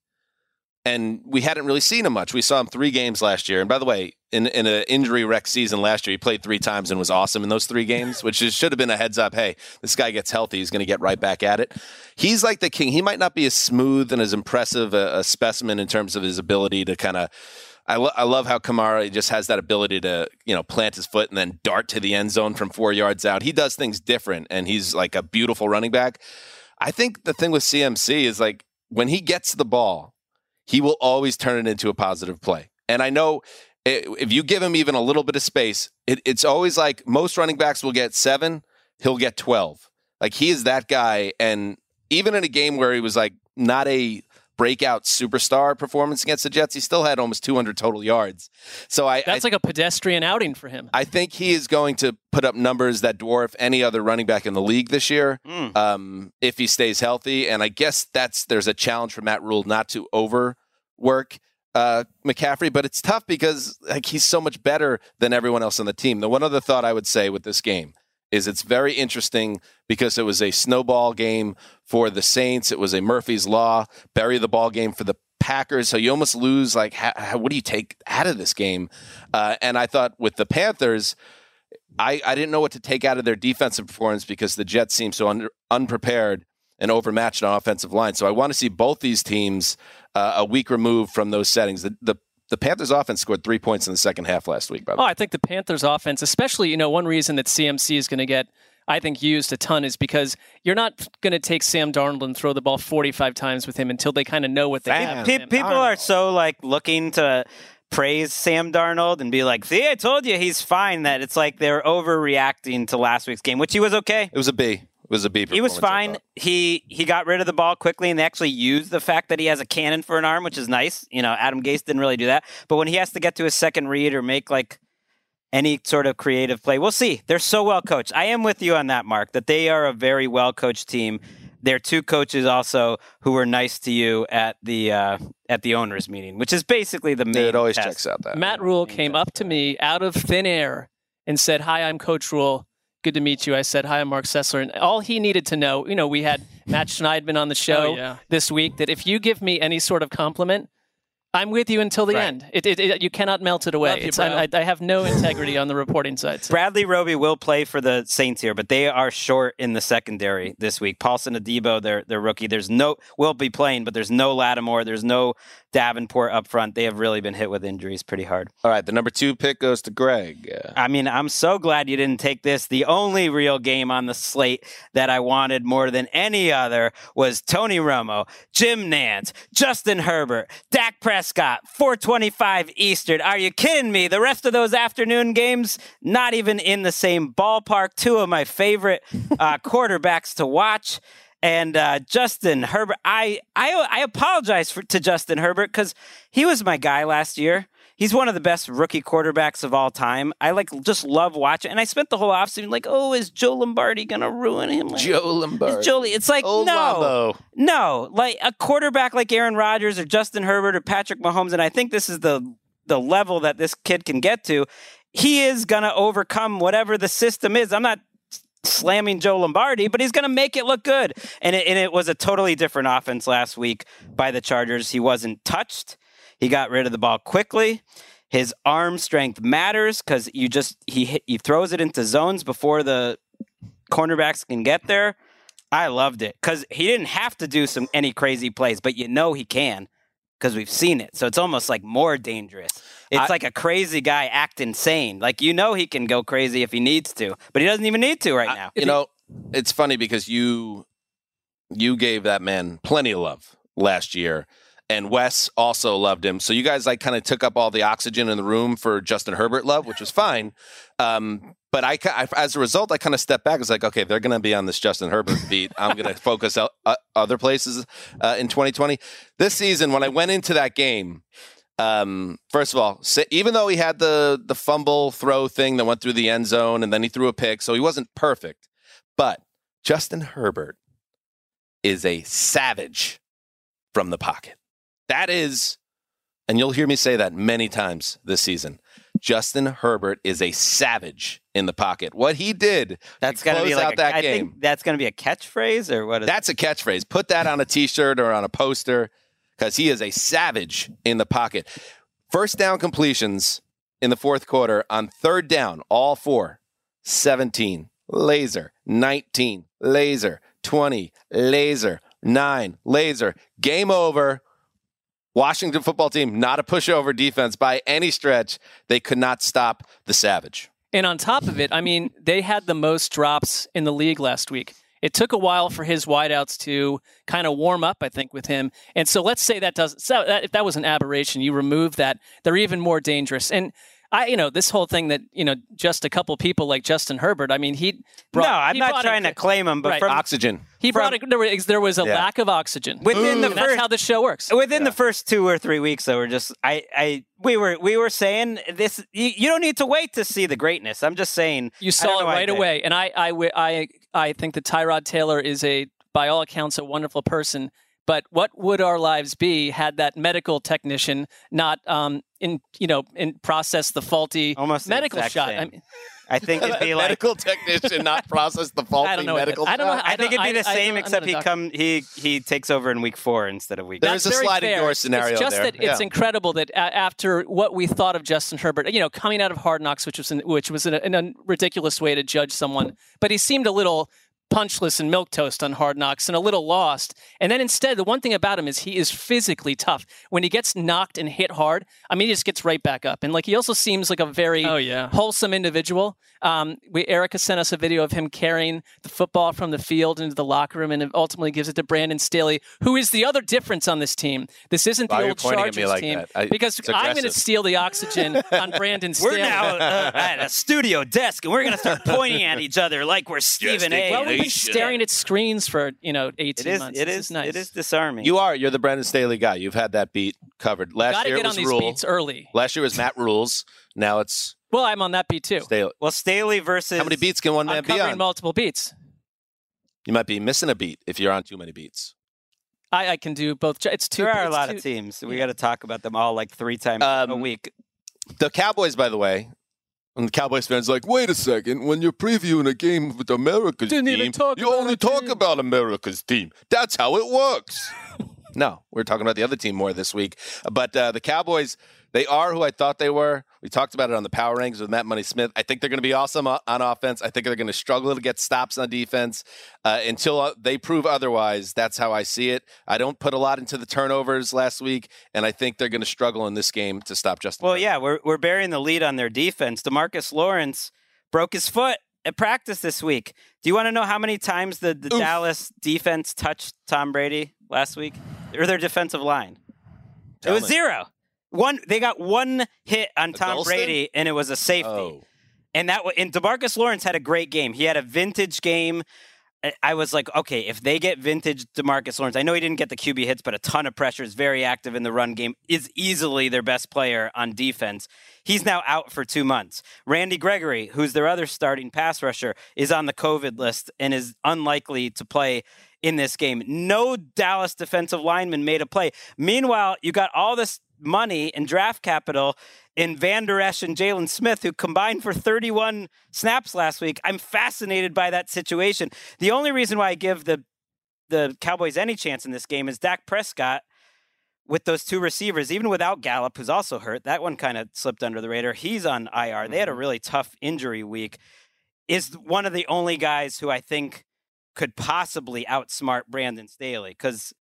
[SPEAKER 1] and we hadn't really seen him much. We saw him three games last year. And by the way, in in an injury wreck season last year, he played three times and was awesome in those three games, which is, should have been a heads up. Hey, this guy gets healthy, he's going to get right back at it. He's like the king. He might not be as smooth and as impressive a, a specimen in terms of his ability to kind of. I, lo- I love how Kamara just has that ability to, you know, plant his foot and then dart to the end zone from four yards out. He does things different, and he's like a beautiful running back. I think the thing with CMC is like when he gets the ball, he will always turn it into a positive play. And I know i- if you give him even a little bit of space, it, it's always like most running backs will get seven, he'll get 12. Like he is that guy. And even in a game where he was like not a breakout superstar performance against the Jets, he still had almost 200 total yards. So I,
[SPEAKER 3] That's
[SPEAKER 1] I
[SPEAKER 3] like a pedestrian outing for him.
[SPEAKER 1] I think he is going to put up numbers that dwarf any other running back in the league this year
[SPEAKER 2] Mm.
[SPEAKER 1] um, if he stays healthy. And I guess that's there's a challenge for Matt Rhule not to overwork uh, McCaffrey, but it's tough because like he's so much better than everyone else on the team. The one other thought I would say with this game is it's very interesting because it was a snowball game for the Saints. It was a Murphy's Law bury the ball game for the Packers. So you almost lose like how, how, what do you take out of this game? Uh, and I thought with the Panthers. I, I didn't know what to take out of their defensive performance because the Jets seem so under, unprepared and overmatched on offensive line. So I want to see both these teams uh, a week removed from those settings. The, the the Panthers offense scored three points in the second half last week. By the
[SPEAKER 3] Oh,
[SPEAKER 1] way,
[SPEAKER 3] I think the Panthers offense, especially, you know, one reason that CMC is going to get, I think, used a ton is because you're not going to take Sam Darnold and throw the ball 45 times with him until they kind of know what they
[SPEAKER 1] Sam.
[SPEAKER 3] have.
[SPEAKER 2] Pe-
[SPEAKER 3] with him.
[SPEAKER 2] people are so like looking to praise Sam Darnold and be like, "See, I told you he's fine." That it's like they're overreacting to last week's game, which he was okay.
[SPEAKER 1] it was a B. It was a B.
[SPEAKER 2] He was fine. He he got rid of the ball quickly, and they actually used the fact that he has a cannon for an arm, which is nice. You know, Adam Gase didn't really do that, but when he has to get to his second read or make like any sort of creative play. We'll see. They're so well coached. I am with you on that, Mark, that they are a very well coached team. There are two coaches also who were nice to you at the uh, at the owners meeting, which is basically the main.
[SPEAKER 1] It always
[SPEAKER 2] test.
[SPEAKER 1] checks out that.
[SPEAKER 3] Matt Rhule came up to me out of thin air and said, "Hi, I'm Coach Rhule. Good to meet you." I said, "Hi, I'm Marc Sessler." And all he needed to know, you know, we had Matt Schneidman on the oh, show
[SPEAKER 5] Oh, yeah.
[SPEAKER 3] this week. That if you give me any sort of compliment, I'm with you until the
[SPEAKER 2] Right.
[SPEAKER 3] end. It, it, it- you cannot melt it away.
[SPEAKER 5] You,
[SPEAKER 3] I. I have no integrity on the reporting side. So.
[SPEAKER 2] Bradley Roby will play for the Saints here, but they are short in the secondary this week. Paulson Adebo, their their rookie. There's no will be playing, but there's no Lattimore. There's no Davenport up front. They have really been hit with injuries pretty hard.
[SPEAKER 1] All right, the number two pick goes to Greg.
[SPEAKER 2] I mean, I'm so glad you didn't take this. The only real game on the slate that I wanted more than any other was Tony Romo, Jim Nantz, Justin Herbert, Dak Prescott, 425 Eastern. Are you kidding me? The rest of those afternoon games, not even in the same ballpark. Two of my favorite uh, quarterbacks to watch. And uh, Justin Herbert, I I, I apologize for, to Justin Herbert because he was my guy last year. He's one of the best rookie quarterbacks of all time. I like just love watching. And I spent the whole offseason like, oh, is Joe Lombardi gonna ruin him? Like,
[SPEAKER 1] Joe Lombardi.
[SPEAKER 2] Joe? It's like
[SPEAKER 1] Old
[SPEAKER 2] no,
[SPEAKER 1] Lombo.
[SPEAKER 2] no. Like a quarterback like Aaron Rodgers or Justin Herbert or Patrick Mahomes, and I think this is the the level that this kid can get to. He is gonna overcome whatever the system is. I'm not slamming Joe Lombardi, but he's going to make it look good. And it, and it was a totally different offense last week by the Chargers. He wasn't touched. He got rid of the ball quickly. His arm strength matters because you just he he throws it into zones before the cornerbacks can get there. I loved it because he didn't have to do some any crazy plays, but you know he can because we've seen it. So it's almost like more dangerous. It's
[SPEAKER 1] I-
[SPEAKER 2] like a crazy guy acting sane. Like you know he can go crazy if he needs to, but he doesn't even need to right now.
[SPEAKER 1] You know, it's funny because you you gave that man plenty of love last year, and Wes also loved him. So you guys like kind of took up all the oxygen in the room for Justin Herbert love, which was fine. Um, but I, I, as a result, I kind of stepped back. I was like, okay, they're going to be on this Justin Herbert beat. I'm going to focus out, uh, other places uh, in 2020. This season, when I went into that game, um, first of all, even though he had the the fumble throw thing that went through the end zone, and then he threw a pick, so he wasn't perfect. But Justin Herbert is a savage from the pocket. That is, and you'll hear me say that many times this season. Justin Herbert is a savage in the pocket. What he did
[SPEAKER 2] That's
[SPEAKER 1] to
[SPEAKER 2] gonna be
[SPEAKER 1] close
[SPEAKER 2] like
[SPEAKER 1] out
[SPEAKER 2] a,
[SPEAKER 1] that
[SPEAKER 2] I
[SPEAKER 1] game.
[SPEAKER 2] think that's gonna be a catchphrase or what? Is
[SPEAKER 1] That's a catchphrase. Put that on a t-shirt or on a poster because he is a savage in the pocket. First down completions in the fourth quarter on third down, all four. 17, laser, 19, laser, 20, laser, 9, laser. Game over. Washington football team, not a pushover defense by any stretch. They could not stop the Savage.
[SPEAKER 3] And on top of it, I mean, they had the most drops in the league last week. It took a while for his wideouts to kind of warm up, I think, with him. And so let's say that doesn't, so that, if that was an aberration, you remove that, they're even more dangerous. And I, you know, this whole thing that, you know, just a couple people like Justin Herbert, I mean, he brought.
[SPEAKER 2] no, I'm not trying
[SPEAKER 3] a-
[SPEAKER 2] to claim him, but
[SPEAKER 3] Right.
[SPEAKER 2] from
[SPEAKER 1] Oxygen.
[SPEAKER 3] He brought, a, there, was, there was a
[SPEAKER 1] Yeah.
[SPEAKER 3] lack of oxygen.
[SPEAKER 2] within the
[SPEAKER 3] And that's
[SPEAKER 2] first
[SPEAKER 3] how the show works.
[SPEAKER 2] within the first two or three weeks though we're just i i we were we were saying this you, you don't need to wait to see the greatness i'm just saying
[SPEAKER 3] You saw it right away, and I, I, I, I think that Tyrod Taylor is a, by all accounts, a wonderful person. But what would our lives be had that medical technician not, um, in you know, in process the faulty
[SPEAKER 2] Almost
[SPEAKER 3] medical
[SPEAKER 2] exact
[SPEAKER 3] shot? I, mean,
[SPEAKER 2] i think it'd be like
[SPEAKER 1] medical technician not process the faulty
[SPEAKER 3] I don't know.
[SPEAKER 1] medical
[SPEAKER 3] I don't know.
[SPEAKER 1] shot?
[SPEAKER 2] I, think it'd be the
[SPEAKER 3] I
[SPEAKER 2] same,
[SPEAKER 3] I'm
[SPEAKER 2] except
[SPEAKER 3] not
[SPEAKER 2] he come he he takes over in week four instead of week.
[SPEAKER 1] There's a sliding
[SPEAKER 3] fair.
[SPEAKER 1] door
[SPEAKER 3] It's-
[SPEAKER 1] scenario
[SPEAKER 3] It's just
[SPEAKER 1] there.
[SPEAKER 3] that it's incredible that after what we thought of Justin Herbert, you know, coming out of Hard Knocks, which was an, which was an, an, a ridiculous way to judge someone, but he seemed a little punchless and milquetoast on Hard Knocks and a little lost. And then instead, the one thing about him is he is physically tough. When he gets knocked and hit hard, I mean, he just gets right back up. And like he also seems like a very
[SPEAKER 5] Oh, yeah.
[SPEAKER 3] wholesome individual. Um, we Erica sent us a video of him carrying the football from the field into the locker room, and ultimately gives it to Brandon Staley, who is the other difference on this team. This isn't
[SPEAKER 1] Why
[SPEAKER 3] the old
[SPEAKER 1] pointing
[SPEAKER 3] Chargers
[SPEAKER 1] me like
[SPEAKER 3] team?
[SPEAKER 1] I-
[SPEAKER 3] because I'm going to steal the oxygen on Brandon Staley.
[SPEAKER 2] We're now uh, at a studio desk, and we're going to start pointing at each other like we're Stephen A.
[SPEAKER 1] Well,
[SPEAKER 3] we
[SPEAKER 1] Patient.
[SPEAKER 3] staring at screens for you know 18
[SPEAKER 2] It is.
[SPEAKER 3] months.
[SPEAKER 2] It
[SPEAKER 3] This
[SPEAKER 2] is.
[SPEAKER 3] nice.
[SPEAKER 2] It is disarming.
[SPEAKER 1] You are. You're the Brandon Staley guy. You've had that beat covered. Last
[SPEAKER 3] Got to
[SPEAKER 1] year
[SPEAKER 3] get
[SPEAKER 1] it
[SPEAKER 3] on
[SPEAKER 1] was
[SPEAKER 3] these
[SPEAKER 1] Rhule.
[SPEAKER 3] beats early.
[SPEAKER 1] Last year was Matt Rhules. Now it's
[SPEAKER 3] Well, I'm on that beat too.
[SPEAKER 1] Staley.
[SPEAKER 2] well, Staley versus
[SPEAKER 1] How many beats can one
[SPEAKER 3] I'm
[SPEAKER 1] man be on?
[SPEAKER 3] multiple beats.
[SPEAKER 1] you might be missing a beat if you're on too many beats.
[SPEAKER 3] I, I can do both. It's two.
[SPEAKER 2] There are a lot
[SPEAKER 3] two-
[SPEAKER 2] of teams. We
[SPEAKER 3] yeah.
[SPEAKER 2] got to talk about them all like three times a
[SPEAKER 1] Um,
[SPEAKER 2] week.
[SPEAKER 1] The Cowboys, by the way, and the Cowboys fans like, wait a second, when you're previewing a game with America's
[SPEAKER 3] Didn't
[SPEAKER 1] team,
[SPEAKER 3] talk
[SPEAKER 1] you only talk
[SPEAKER 3] team."
[SPEAKER 1] about America's team. That's how it works. no, we're talking about the other team more this week. But uh, the Cowboys, they are who I thought they were. We talked about it on the Power Rankings with Matt Money Smith. I think they're going to be awesome on offense. I think they're going to struggle to get stops on defense uh, until uh, they prove otherwise. That's how I see it. I don't put a lot into the turnovers last week, and I think they're going to struggle in this game to stop Justin.
[SPEAKER 2] Well, yeah, we're we're burying the lead on their defense. Demarcus Lawrence broke his foot at practice this week. Do you want to know how many times the, the Dallas defense touched Tom Brady last week, or their defensive line?
[SPEAKER 1] Tell
[SPEAKER 2] it was
[SPEAKER 1] me.
[SPEAKER 2] zero. One. They got one hit on Tom? Brady, and it was a safety.
[SPEAKER 1] Oh.
[SPEAKER 2] And that and Demarcus Lawrence had a great game. He had a vintage game. I- I was like, okay, if they get vintage Demarcus Lawrence, I know he didn't get the QB hits, but a ton of pressure, is very active in the run game, is easily their best player on defense. He's now out for two months. Randy Gregory, who's their other starting pass rusher, is on the COVID list and is unlikely to play in this game. No Dallas defensive lineman made a play. Meanwhile, you got all this money and draft capital in Van Der Esch and Jaylon Smith, who combined for 31 snaps last week. I'm fascinated by that situation. The only reason why I give the the Cowboys any chance in this game is Dak Prescott with those two receivers, even without Gallup, who's also hurt. That one kind of slipped under the radar. He's on IR. They had a mm-hmm. really tough injury week. Is one of the only guys who I think could possibly outsmart Brandon Staley because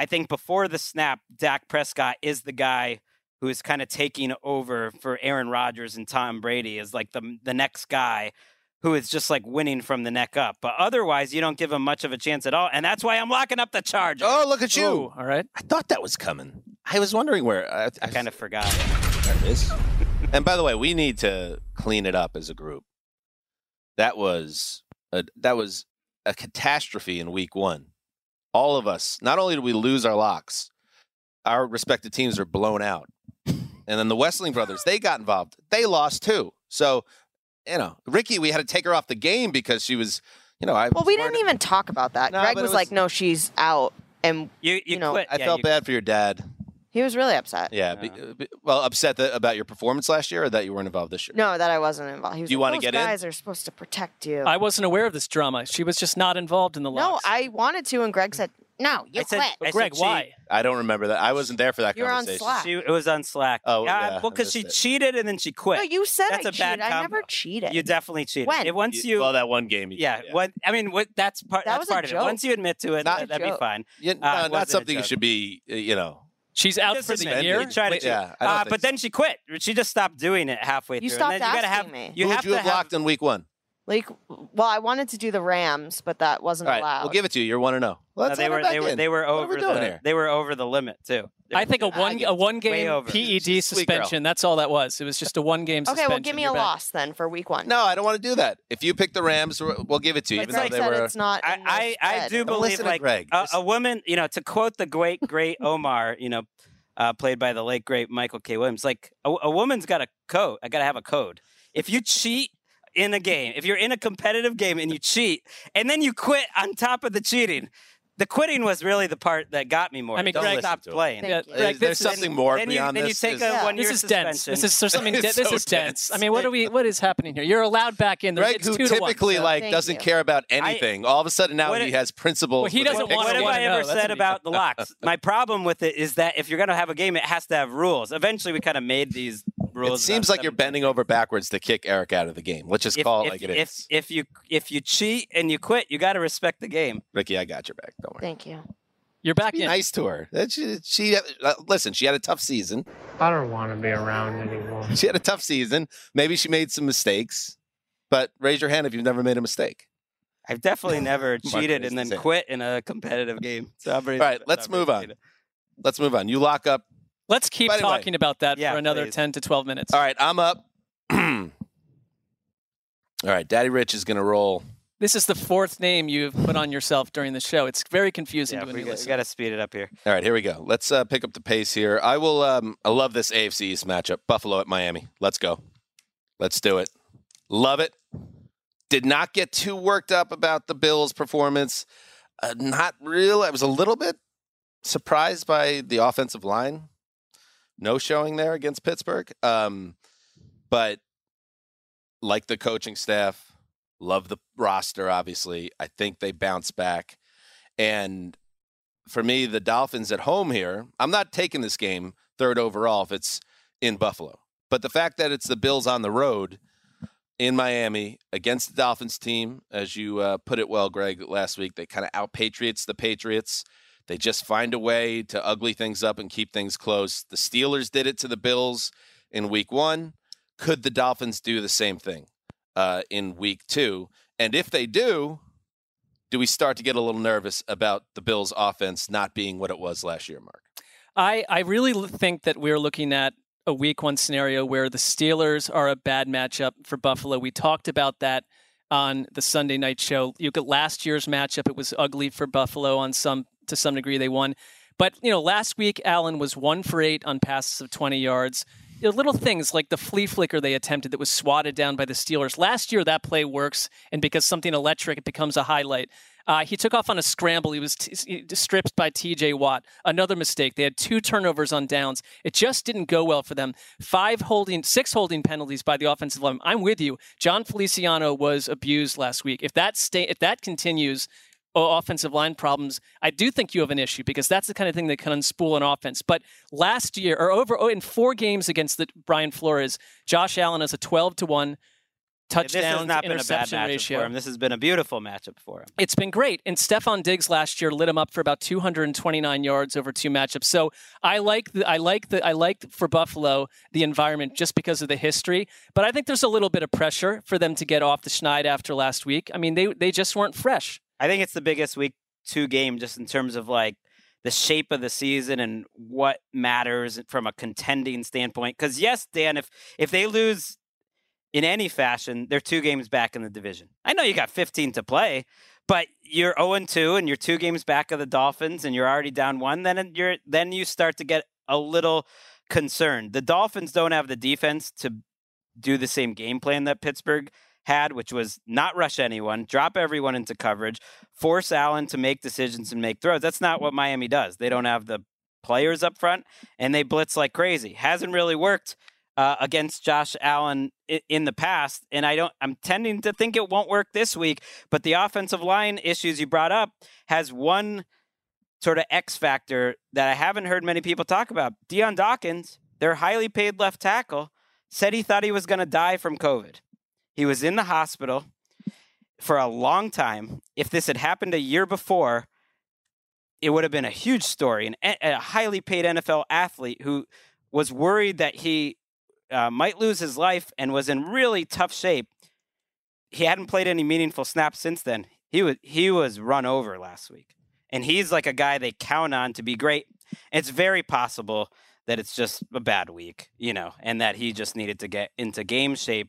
[SPEAKER 2] I think before the snap, Dak Prescott is the guy who is kind of taking over for Aaron Rodgers and Tom Brady as like the the next guy who is just like winning from the neck up. But otherwise, you don't give him much of a chance at all, and that's why I'm locking up the Chargers.
[SPEAKER 1] Oh, look at you.
[SPEAKER 3] Ooh, all right.
[SPEAKER 1] I thought that was coming. I was wondering where. I,
[SPEAKER 2] I kind of forgot.
[SPEAKER 1] There it is. and by the way, we need to clean it up as a group. That was a, that was a catastrophe in week one. All of us, not only did we lose our locks, our respective teams are blown out. And then the Wesseling brothers, they got involved. They lost too. So, you know, Ricky, we had to take her off the game because she was, you know, I.
[SPEAKER 4] Well, we didn't even talk about that.
[SPEAKER 1] No,
[SPEAKER 4] Greg was,
[SPEAKER 1] was-
[SPEAKER 4] like, "No, she's out," and
[SPEAKER 2] You you,
[SPEAKER 4] You know,
[SPEAKER 2] quit.
[SPEAKER 1] I
[SPEAKER 2] Yeah,
[SPEAKER 1] felt
[SPEAKER 2] you-
[SPEAKER 1] bad for your dad.
[SPEAKER 4] He was really upset.
[SPEAKER 1] Yeah. be- be- well, upset that, about your performance last year or that you weren't involved this year?
[SPEAKER 4] No, that I wasn't involved. He was
[SPEAKER 1] Do you
[SPEAKER 4] like,
[SPEAKER 1] wanna
[SPEAKER 4] "Those
[SPEAKER 1] get in?"
[SPEAKER 4] guys are supposed to protect you.
[SPEAKER 3] I wasn't aware of this drama. She was just not involved in the
[SPEAKER 4] no,
[SPEAKER 3] locks.
[SPEAKER 4] I wanted to, and Greg said, "No, you
[SPEAKER 2] I said-
[SPEAKER 4] quit."
[SPEAKER 3] But
[SPEAKER 2] I
[SPEAKER 3] Greg,
[SPEAKER 2] she-
[SPEAKER 3] why?
[SPEAKER 1] I don't remember that. I wasn't there for that
[SPEAKER 4] You were on
[SPEAKER 1] conversation.
[SPEAKER 4] Slack.
[SPEAKER 2] She, it was on Slack.
[SPEAKER 1] Oh, yeah,
[SPEAKER 2] well, because she
[SPEAKER 1] missed it.
[SPEAKER 2] cheated and then she quit.
[SPEAKER 4] No, you said
[SPEAKER 2] That's
[SPEAKER 4] I
[SPEAKER 2] a bad
[SPEAKER 4] cheated. I never
[SPEAKER 2] combo.
[SPEAKER 4] cheated.
[SPEAKER 2] You definitely cheated.
[SPEAKER 4] When?
[SPEAKER 2] If once you,
[SPEAKER 1] well, that one game. You
[SPEAKER 2] yeah,
[SPEAKER 1] did,
[SPEAKER 2] What I mean, what that's part.
[SPEAKER 4] That
[SPEAKER 2] that's
[SPEAKER 4] was a
[SPEAKER 2] part of it.
[SPEAKER 4] joke.
[SPEAKER 2] Once you admit to it,
[SPEAKER 1] Not
[SPEAKER 2] that,
[SPEAKER 4] a
[SPEAKER 2] that'd be
[SPEAKER 4] joke.
[SPEAKER 2] fine.
[SPEAKER 1] Yeah,
[SPEAKER 2] Uh,
[SPEAKER 1] no,
[SPEAKER 2] it wasn't a
[SPEAKER 1] something you
[SPEAKER 2] joke.
[SPEAKER 1] should be. uh, You know.
[SPEAKER 3] She's out for the
[SPEAKER 2] suspended.
[SPEAKER 3] year.
[SPEAKER 2] You tried to
[SPEAKER 3] Wait,
[SPEAKER 2] cheat.
[SPEAKER 1] Yeah,
[SPEAKER 2] Uh, but
[SPEAKER 1] so.
[SPEAKER 2] then she quit. She just stopped doing it halfway
[SPEAKER 4] You
[SPEAKER 2] through.
[SPEAKER 4] stopped
[SPEAKER 2] and then you gotta
[SPEAKER 4] asking
[SPEAKER 2] have,
[SPEAKER 4] me.
[SPEAKER 2] You
[SPEAKER 1] Who
[SPEAKER 2] have
[SPEAKER 1] would you
[SPEAKER 2] to
[SPEAKER 1] have locked in week one?
[SPEAKER 4] like, well, I wanted to do the Rams, but that wasn't
[SPEAKER 1] All right,
[SPEAKER 4] allowed.
[SPEAKER 1] we'll give it to you. You're one to know.
[SPEAKER 2] No,
[SPEAKER 1] Let's
[SPEAKER 2] they were
[SPEAKER 1] back
[SPEAKER 2] they were
[SPEAKER 1] in.
[SPEAKER 2] they were over
[SPEAKER 1] we
[SPEAKER 2] the
[SPEAKER 1] here?
[SPEAKER 2] they were over the limit too.
[SPEAKER 3] I think a one a one game. PED suspension. That's all that was. It was just a one game suspension.
[SPEAKER 4] okay,
[SPEAKER 3] suspension.
[SPEAKER 4] well, give me
[SPEAKER 3] You're
[SPEAKER 4] a
[SPEAKER 3] back.
[SPEAKER 4] loss then for week one.
[SPEAKER 1] No, I don't want to do that. If you pick the Rams, we'll we'll give it to you.
[SPEAKER 4] but
[SPEAKER 1] Even though they
[SPEAKER 4] said
[SPEAKER 1] were.
[SPEAKER 4] it's not.
[SPEAKER 2] I I, I do
[SPEAKER 1] Don't
[SPEAKER 2] believe
[SPEAKER 1] listen
[SPEAKER 2] like
[SPEAKER 1] Greg.
[SPEAKER 2] a,
[SPEAKER 1] Just-
[SPEAKER 2] a woman, you know, to quote the great great Omar, you know, uh, played by the late great Michael K. Williams, like a, a woman's got a code. I got to have a code. If you cheat in a game, if you're in a competitive game and you cheat, and then you quit on top of the cheating. The quitting was really the part that got me more.
[SPEAKER 3] I mean,
[SPEAKER 2] Don't
[SPEAKER 3] Greg-
[SPEAKER 2] stop
[SPEAKER 1] Listen to him.
[SPEAKER 2] playing.
[SPEAKER 4] Thank
[SPEAKER 3] Yeah. Greg,
[SPEAKER 1] Is there
[SPEAKER 3] this is-
[SPEAKER 1] something more
[SPEAKER 2] then you,
[SPEAKER 1] beyond
[SPEAKER 2] then you
[SPEAKER 1] this?
[SPEAKER 2] take
[SPEAKER 1] Is-
[SPEAKER 2] a
[SPEAKER 4] Yeah.
[SPEAKER 2] one year
[SPEAKER 3] This is dense.
[SPEAKER 2] suspension.
[SPEAKER 3] This is there's something. This
[SPEAKER 1] so
[SPEAKER 3] is dense.
[SPEAKER 1] dense.
[SPEAKER 3] I mean, what are we? What is happening here? You're allowed back in.
[SPEAKER 1] Greg,
[SPEAKER 3] it's
[SPEAKER 1] who
[SPEAKER 3] two to one,
[SPEAKER 1] typically
[SPEAKER 3] so-
[SPEAKER 1] like
[SPEAKER 4] Thank
[SPEAKER 1] doesn't
[SPEAKER 4] you.
[SPEAKER 1] care about anything, all of a sudden now
[SPEAKER 2] What
[SPEAKER 1] he has principles.
[SPEAKER 3] Well, he doesn't want
[SPEAKER 2] What
[SPEAKER 3] to
[SPEAKER 2] have
[SPEAKER 1] picture.
[SPEAKER 2] I ever
[SPEAKER 3] That's
[SPEAKER 2] said about the locks? My problem with it is that if you're going to have a game, it has to have rules. Eventually, we kind of made these
[SPEAKER 1] It seems
[SPEAKER 2] about
[SPEAKER 1] like you're bending over backwards to kick Eric out of the game. Let's just
[SPEAKER 2] If,
[SPEAKER 1] call it
[SPEAKER 2] if,
[SPEAKER 1] like it
[SPEAKER 2] if,
[SPEAKER 1] is.
[SPEAKER 2] if you if you cheat and you quit, you got to respect the game.
[SPEAKER 1] Ricky, I got your back. Don't worry.
[SPEAKER 4] Thank you.
[SPEAKER 3] You're back
[SPEAKER 1] Be
[SPEAKER 3] in.
[SPEAKER 1] nice to her. She, she uh, listen. She had a tough season.
[SPEAKER 5] I don't want to be around anymore.
[SPEAKER 1] She had a tough season. Maybe she made some mistakes, but raise your hand if you've never made a mistake.
[SPEAKER 2] I've definitely never cheated and then quit in a competitive game. So I'm
[SPEAKER 1] All right, let's move on. Let's move on. You lock up.
[SPEAKER 3] Let's keep
[SPEAKER 1] By the way-
[SPEAKER 3] talking about that
[SPEAKER 2] Yeah,
[SPEAKER 3] for another
[SPEAKER 2] please.
[SPEAKER 3] 10 to 12 minutes.
[SPEAKER 1] All right, I'm up. All right, Daddy Rich is going to roll
[SPEAKER 3] This is the fourth name you've put on yourself during the show. It's very confusing
[SPEAKER 2] Yeah,
[SPEAKER 3] to a
[SPEAKER 2] we, got to speed it up here.
[SPEAKER 1] All right, here we go. Let's uh, pick up the pace here. I will. Um, I love this AFC East matchup. Buffalo at Miami. Let's go. Let's do it. Love it. Did not get too worked up about the Bills' performance. Uh, not real. I was a little bit surprised by the offensive line. No showing there against Pittsburgh. Um, but like the coaching staff, love the roster. Obviously, I think they bounce back. And for me, the Dolphins at home here, I'm not taking this game third overall if it's in Buffalo. But the fact that it's the Bills on the road in Miami against the Dolphins team, as you uh, put it well, Greg, last week, they kind of out Patriots the Patriots. They just find a way to ugly things up and keep things close. The Steelers did it to the Bills in week one. Could the Dolphins do the same thing uh, in week two? And if they do, do we start to get a little nervous about the Bills' offense not being what it was last year, Marc?
[SPEAKER 3] I, I really think that we're looking at a week one scenario where the Steelers are a bad matchup for Buffalo. We talked about that on the Sunday night show. You look last year's matchup; it was ugly for Buffalo on some to some degree. They won, but you know, last week Allen was one for eight on passes of twenty yards. You know, little things like the flea flicker they attempted that was swatted down by the Steelers. Last year, that play works, and because something electric, it becomes a highlight. Uh, he took off on a scramble. He was t- stripped by T.J. Watt. Another mistake. They had two turnovers on downs. It just didn't go well for them. Five holding, six holding penalties by the offensive line. I'm with you. Jon Feliciano was abused last week. If that stay, if that continues, offensive line problems, I do think you have an issue because that's the kind of thing that can unspool an offense. But last year, or over oh, in four games against the Brian Flores, Josh Allen has a 12 to one touchdown
[SPEAKER 2] this has not
[SPEAKER 3] to
[SPEAKER 2] been a bad matchup
[SPEAKER 3] ratio.
[SPEAKER 2] for him. This has been a beautiful matchup for him.
[SPEAKER 3] It's been great. And Stefon Diggs last year lit him up for about 229 yards over two matchups. So I like the I like the I like for Buffalo the environment just because of the history. But I think there's a little bit of pressure for them to get off the schneid after last week. I mean, they they just weren't fresh.
[SPEAKER 2] I think it's the biggest week two game just in terms of like the shape of the season and what matters from a contending standpoint. Because yes, Dan, if if they lose in any fashion, they're two games back in the division. I know you got 15 to play, but you're 0 2 and you're two games back of the Dolphins and you're already down one. Then you're then you start to get a little concerned. The Dolphins don't have the defense to do the same game plan that Pittsburgh had, which was not rush anyone, drop everyone into coverage, force Allen to make decisions and make throws. That's not what Miami does. They don't have the players up front and they blitz like crazy. Hasn't really worked uh, against Josh Allen in the past, and I don't. I'm tending to think it won't work this week. But the offensive line issues you brought up has one sort of X factor that I haven't heard many people talk about. Dion Dawkins, their highly paid left tackle, said he thought he was going to die from COVID. He was in the hospital for a long time. If this had happened a year before, it would have been a huge story. An, a highly paid NFL athlete who was worried that he uh, might lose his life and was in really tough shape. He hadn't played any meaningful snaps since then. He was he was run over last week, and he's like a guy they count on to be great. It's very possible that it's just a bad week, you know, and that he just needed to get into game shape.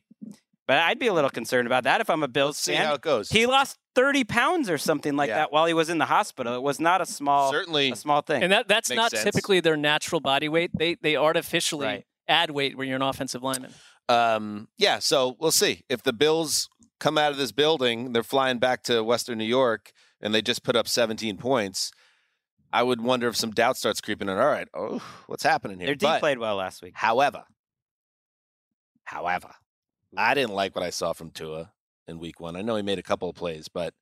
[SPEAKER 2] But I'd be a little concerned about that if I'm a Bills
[SPEAKER 1] Let's see
[SPEAKER 2] fan.
[SPEAKER 1] how it goes.
[SPEAKER 2] He lost 30 pounds or something like
[SPEAKER 1] Yeah.
[SPEAKER 2] that while he was in the hospital. It was not a small,
[SPEAKER 1] Certainly.
[SPEAKER 2] a small thing.
[SPEAKER 3] And that that's
[SPEAKER 1] Makes
[SPEAKER 3] not
[SPEAKER 1] sense.
[SPEAKER 3] typically their natural body weight. They they artificially
[SPEAKER 2] Right.
[SPEAKER 3] add weight when you're an offensive lineman.
[SPEAKER 1] Um, yeah, so we'll see if the Bills come out of this building. They're flying back to Western New York, and they just put up 17 points. I would wonder if some doubt starts creeping in. All right, oh, what's happening here?
[SPEAKER 2] Their D
[SPEAKER 1] But,
[SPEAKER 2] played well last week.
[SPEAKER 1] However, however, I didn't like what I saw from Tua in Week One. I know he made a couple of plays, but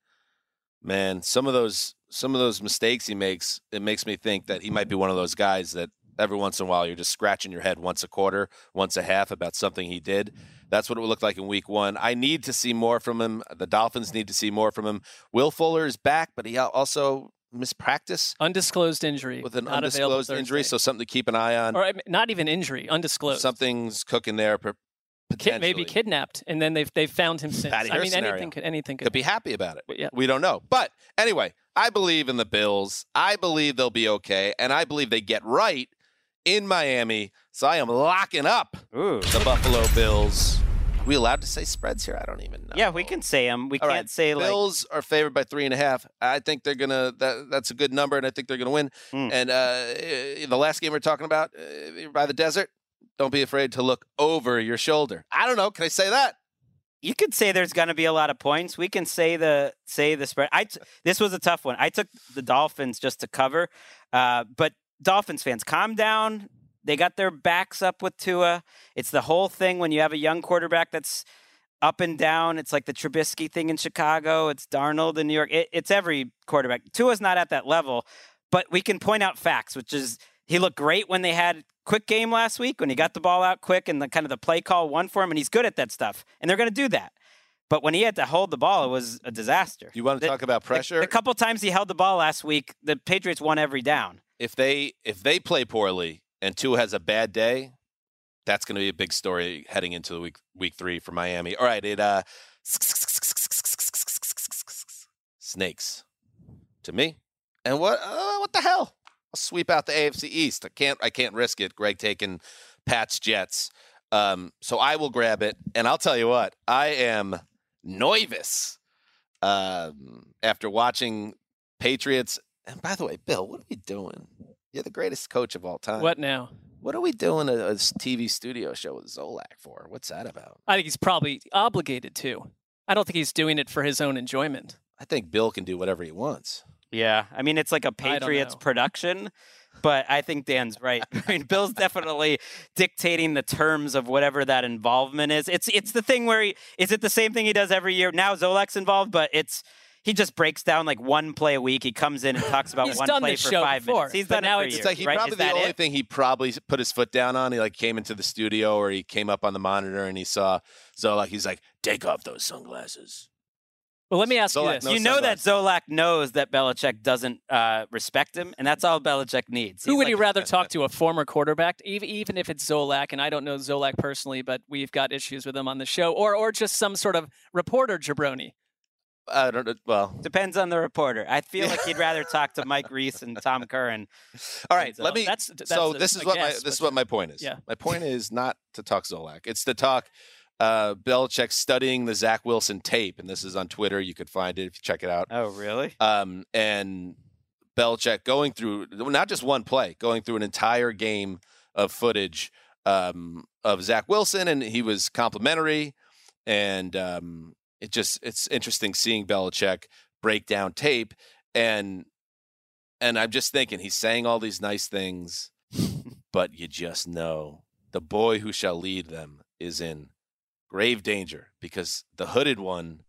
[SPEAKER 1] man, some of those some of those mistakes he makes, it makes me think that he might be one of those guys that every once in a while you're just scratching your head once a quarter, once a half about something he did. That's what it would look like in week one. I need to see more from him. The Dolphins need to see more from him. Will Fuller is back, but he also missed practice
[SPEAKER 3] Undisclosed injury
[SPEAKER 1] with an undisclosed injury, so something to keep an eye on.
[SPEAKER 3] or not even injury, undisclosed.
[SPEAKER 1] Something's cooking there. Per-
[SPEAKER 3] Kid, maybe kidnapped, and then they've they've found him since.
[SPEAKER 1] Patty
[SPEAKER 3] I mean,
[SPEAKER 1] scenario.
[SPEAKER 3] anything could anything could.
[SPEAKER 1] could be happy about it.
[SPEAKER 3] But yeah.
[SPEAKER 1] We don't know. But anyway, I believe in the Bills. I believe they'll be okay. And I believe they get right in Miami. So I am locking up
[SPEAKER 2] Ooh.
[SPEAKER 1] the Buffalo Bills Are we allowed to say spreads here? I don't even know.
[SPEAKER 2] Yeah, we can say them. We
[SPEAKER 1] All
[SPEAKER 2] can't
[SPEAKER 1] right.
[SPEAKER 2] say like
[SPEAKER 1] Bills are favored by three and a half. I think they're gonna. That, that's a good number, and I think they're gonna win.
[SPEAKER 2] Hmm.
[SPEAKER 1] And uh, eh, the last game we're talking about uh, by the desert. Don't be afraid to look over your shoulder. I don't know. Can I say that?
[SPEAKER 2] you could say there's going to be a lot of points. We can say the say the spread. I t- this was a tough one. I took the Dolphins just to cover, uh, but Dolphins fans, calm down. They got their backs up with Tua. It's the whole thing when you have a young quarterback that's up and down. It's like the Trubisky thing in Chicago. It's Darnold in New York. It, it's every quarterback. Tua's not at that level, but we can point out facts, which is he looked great when they had quick game last week when he got the ball out quick and the kind of the play call won for him, and he's good at that stuff. And they're going to do that. But when he had to hold the ball, it was a disaster.
[SPEAKER 1] You want to
[SPEAKER 2] The-
[SPEAKER 1] talk about pressure?
[SPEAKER 2] The, couple times he held the ball last week, the Patriots won every down.
[SPEAKER 1] if they if they play poorly and Tua has a bad day, that's going to be a big story heading into the week week three for Miami. All right, it uh snakes to me. And what uh, what the hell? I'll sweep out the AFC East. I can't I can't risk it. Gregg taking Pats Jets. Um, so I will grab it, and I'll tell you what I am nervous um, after watching Patriots. And by the way, Bill, what are we doing? You're the greatest coach of all time.
[SPEAKER 3] What now?
[SPEAKER 1] What are we doing a, a TV studio show with Zolak for? What's that about?
[SPEAKER 3] I think he's probably obligated to. I don't think he's doing it for his own enjoyment.
[SPEAKER 1] I think Bill can do whatever he wants.
[SPEAKER 2] Yeah, I mean it's like a Patriots production, but I think Dan's right. I mean Bill's definitely dictating the terms of whatever that involvement is. It's it's the thing where he is it the same thing he does every year. Now Zolak's involved, but it's he just breaks down like one play a week. He comes in and talks about one play for
[SPEAKER 3] show
[SPEAKER 2] five
[SPEAKER 3] before,
[SPEAKER 2] minutes. He's done
[SPEAKER 3] now
[SPEAKER 2] it for
[SPEAKER 3] it's-
[SPEAKER 2] years,
[SPEAKER 1] like he
[SPEAKER 2] right?
[SPEAKER 1] probably
[SPEAKER 2] Is
[SPEAKER 1] the only
[SPEAKER 2] it?
[SPEAKER 1] thing he probably put his foot down on. He like came into the studio or he came up on the monitor and he saw Zolak. He's like, take off those sunglasses.
[SPEAKER 3] Well, let me ask you this:
[SPEAKER 2] you know that. Zolak knows that Belichick doesn't uh, respect him, and that's all Belichick needs.
[SPEAKER 3] Who
[SPEAKER 2] He's
[SPEAKER 3] would
[SPEAKER 2] like,
[SPEAKER 3] you rather talk to, a former quarterback, even if it's Zolak? And I don't know Zolak personally, but we've got issues with him on the show, or or just some sort of reporter jabroni.
[SPEAKER 1] I don't know. Well,
[SPEAKER 2] Depends on the reporter. I feel like he'd rather talk to Mike Reiss and Tom Curran.
[SPEAKER 1] all right.
[SPEAKER 3] So
[SPEAKER 1] let me.
[SPEAKER 3] that's- that's
[SPEAKER 1] so
[SPEAKER 3] a-
[SPEAKER 1] this is what my
[SPEAKER 3] guess,
[SPEAKER 1] this is what my point is.
[SPEAKER 3] yeah.
[SPEAKER 1] My point is not to talk Zolak. It's to talk uh, Belichick studying the Zach Wilson tape, and this is on Twitter. You could find it if you check it out.
[SPEAKER 2] Oh, really?
[SPEAKER 1] um, and Belichick going through not just one play, going through an entire game of footage um, of Zach Wilson, and he was complimentary, and um, it just it's interesting seeing Belichick break down tape, and and I'm just thinking he's saying all these nice things, but you just know the boy who shall lead them is in grave danger because the hooded one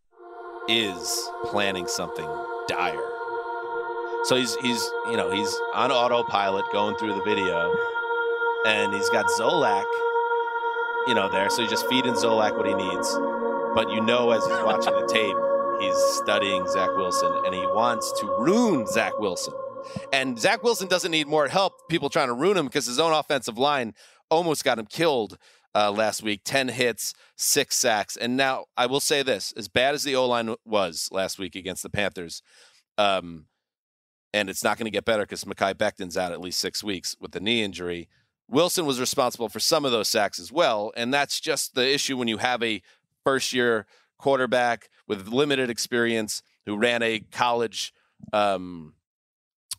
[SPEAKER 1] is planning something dire. So he's he's you know he's on autopilot going through the video, and he's got Zolak, you know there. So he's just feeding Zolak what he needs, but you know as he's watching the tape, he's studying Zach Wilson, and he wants to ruin Zach Wilson. And Zach Wilson doesn't need more help. People trying to ruin him because his own offensive line almost got him killed uh, last week. Ten hits, six sacks, and now I will say this: as bad as the O line was last week against the Panthers, um, and it's not going to get better because Mekhi Becton's out at least six weeks with the knee injury. Wilson was responsible for some of those sacks as well, and that's just the issue when you have a first-year quarterback with limited experience who ran a college. Um,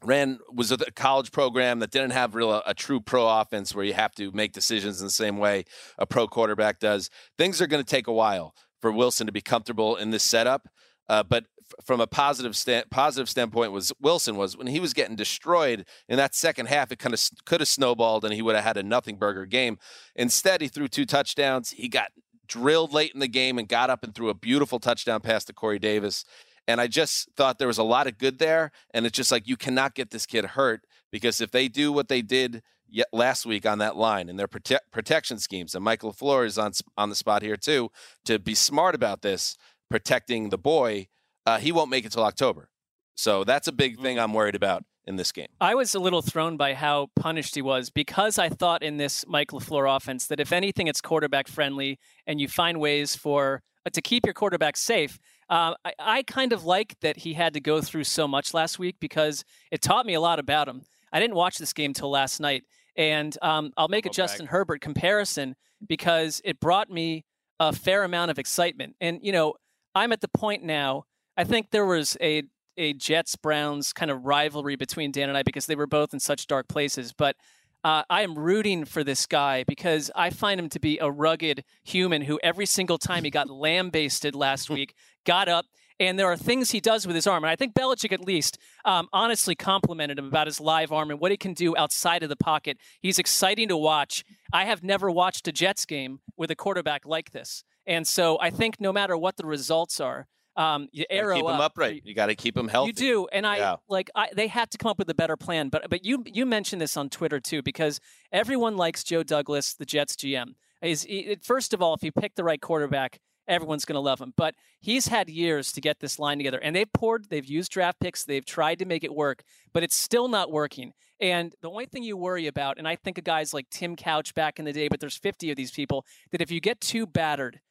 [SPEAKER 1] ran was a college program that didn't have real a, true pro offense where you have to make decisions in the same way a pro quarterback does. Things are going to take a while for Wilson to be comfortable in this setup. Uh, but f- from a positive stand, positive standpoint, was Wilson was when he was getting destroyed in that second half. It kind of could have snowballed, and he would have had a nothing burger game. Instead, he threw two touchdowns. He got drilled late in the game and got up and threw a beautiful touchdown pass to Corey Davis. And I just thought there was a lot of good there. And it's just like you cannot get this kid hurt because if they do what they did yet last week on that line and their prote- protection schemes, and Mike LaFleur is on on the spot here too to be smart about this, protecting the boy, uh, he won't make it till October. So that's a big thing I'm worried about in this game.
[SPEAKER 3] I was a little thrown by how punished he was because I thought in this Mike LaFleur offense that if anything, it's quarterback friendly and you find ways for uh, to keep your quarterback safe. Uh, I, I kind of like that he had to go through so much last week because it taught me a lot about him. I didn't watch this game till last night, and um, I'll make a. Justin Herbert comparison because it brought me a fair amount of excitement. And you know, I'm at the point now. I think there was a a Jets Browns kind of rivalry between Dan and I because they were both in such dark places. But uh, I am rooting for this guy because I find him to be a rugged human who every single time he got lambasted last week got up. And there are things he does with his arm. And I think Belichick, at least, um, honestly complimented him about his live arm and what he can do outside of the pocket. He's exciting to watch. I have never watched a Jets game with a quarterback like this. And so I think no matter what the results are, um, arrow
[SPEAKER 1] keep him
[SPEAKER 3] up.
[SPEAKER 1] upright. You got to keep them healthy.
[SPEAKER 3] You do, and I
[SPEAKER 1] Yeah.
[SPEAKER 3] like I, they had to come up with a better plan. But but you you mentioned this on Twitter too because everyone likes Joe Douglas, the Jets GM. Is first of all, if you pick the right quarterback, everyone's going to love him. But he's had years to get this line together, and they've poured, they've used draft picks, they've tried to make it work, but it's still not working. And the only thing you worry about, and I think of guys like Tim Couch back in the day, but there's 50 of these people that if you get too battered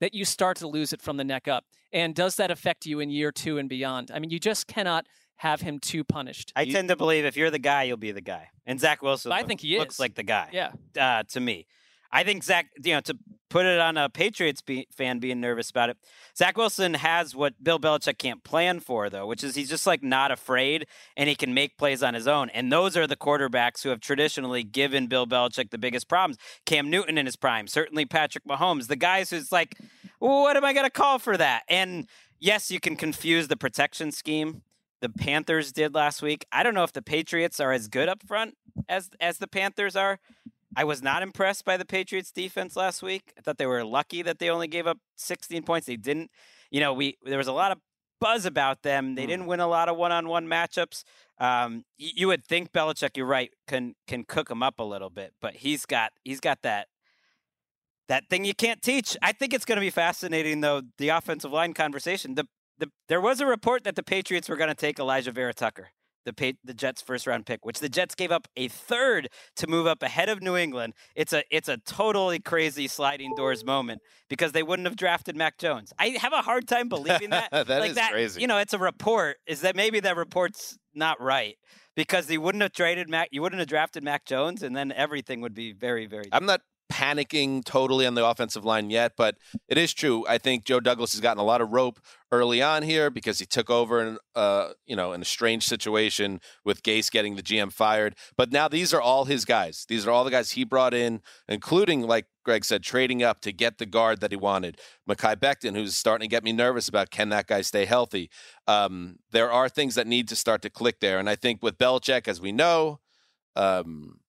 [SPEAKER 3] that you start to lose it from the neck up. And does that affect you in year two and beyond? I mean, you just cannot have him too punished.
[SPEAKER 2] I tend to believe if you're the guy, you'll be the guy. And Zach Wilson,
[SPEAKER 3] I
[SPEAKER 2] look-
[SPEAKER 3] think he
[SPEAKER 2] looks
[SPEAKER 3] is.
[SPEAKER 2] like the guy.
[SPEAKER 3] Yeah.
[SPEAKER 2] uh, to me. I think Zach, you know, to put it on a Patriots be- fan being nervous about it, Zach Wilson has what Bill Belichick can't plan for, though, which is he's just like not afraid and he can make plays on his own. And those are the quarterbacks who have traditionally given Bill Belichick the biggest problems. Cam Newton in his prime, certainly Patrick Mahomes, the guys who's like, what am I going to call for that? And yes, you can confuse the protection scheme. The Panthers did last week. I don't know if the Patriots are as good up front as as the Panthers are. I was not impressed by the Patriots defense last week. I thought they were lucky that they only gave up 16 points. They didn't, you know, we there was a lot of buzz about them. They didn't win a lot of one-on-one matchups. Um, y- you would think Belichick, you're right, can can cook them up a little bit, but he's got he's got that that thing you can't teach. I think it's going to be fascinating though the offensive line conversation. The the there was a report that the Patriots were going to take Alijah Vera-Tucker the pa- the Jets first round pick, which the Jets gave up a third to move up ahead of New England. It's a it's a totally crazy sliding doors moment because they wouldn't have drafted Mac Jones. I have a hard time believing that.
[SPEAKER 1] That
[SPEAKER 2] like
[SPEAKER 1] is
[SPEAKER 2] that,
[SPEAKER 1] crazy.
[SPEAKER 2] You know, it's a report. Is that maybe that report's not right because they wouldn't have traded Mac. You wouldn't have drafted Mac Jones, and then everything would be very very.
[SPEAKER 1] I'm not panicking totally on the offensive line yet, but it is true. I think Joe Douglas has gotten a lot of rope early on here because he took over in uh, you know, in a strange situation with Gase getting the GM fired. But now these are all his guys. These are all the guys he brought in, including like Gregg said, trading up to get the guard that he wanted. Mekhi Becton, who's starting to get me nervous about can that guy stay healthy. Um, there are things that need to start to click there, and I think with Belichick, as we know, um,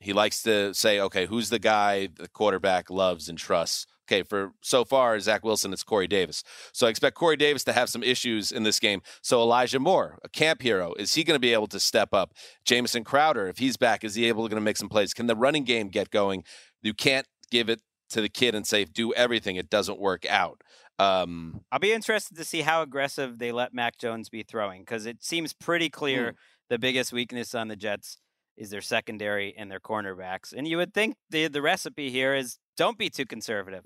[SPEAKER 1] he likes to say, okay, who's the guy the quarterback loves and trusts? Okay, for so far, Zach Wilson, it's Corey Davis. So I expect Corey Davis to have some issues in this game. So Elijah Moore, a camp hero, is he going to be able to step up? Jamison Crowder, if he's back, is he able to make some plays? Can the running game get going? You can't give it to the kid and say, do everything. It doesn't work out. Um,
[SPEAKER 2] I'll be interested to see how aggressive they let Mac Jones be throwing because it seems pretty clear the biggest weakness on the Jets is their secondary and their cornerbacks. And you would think the the recipe here is don't be too conservative.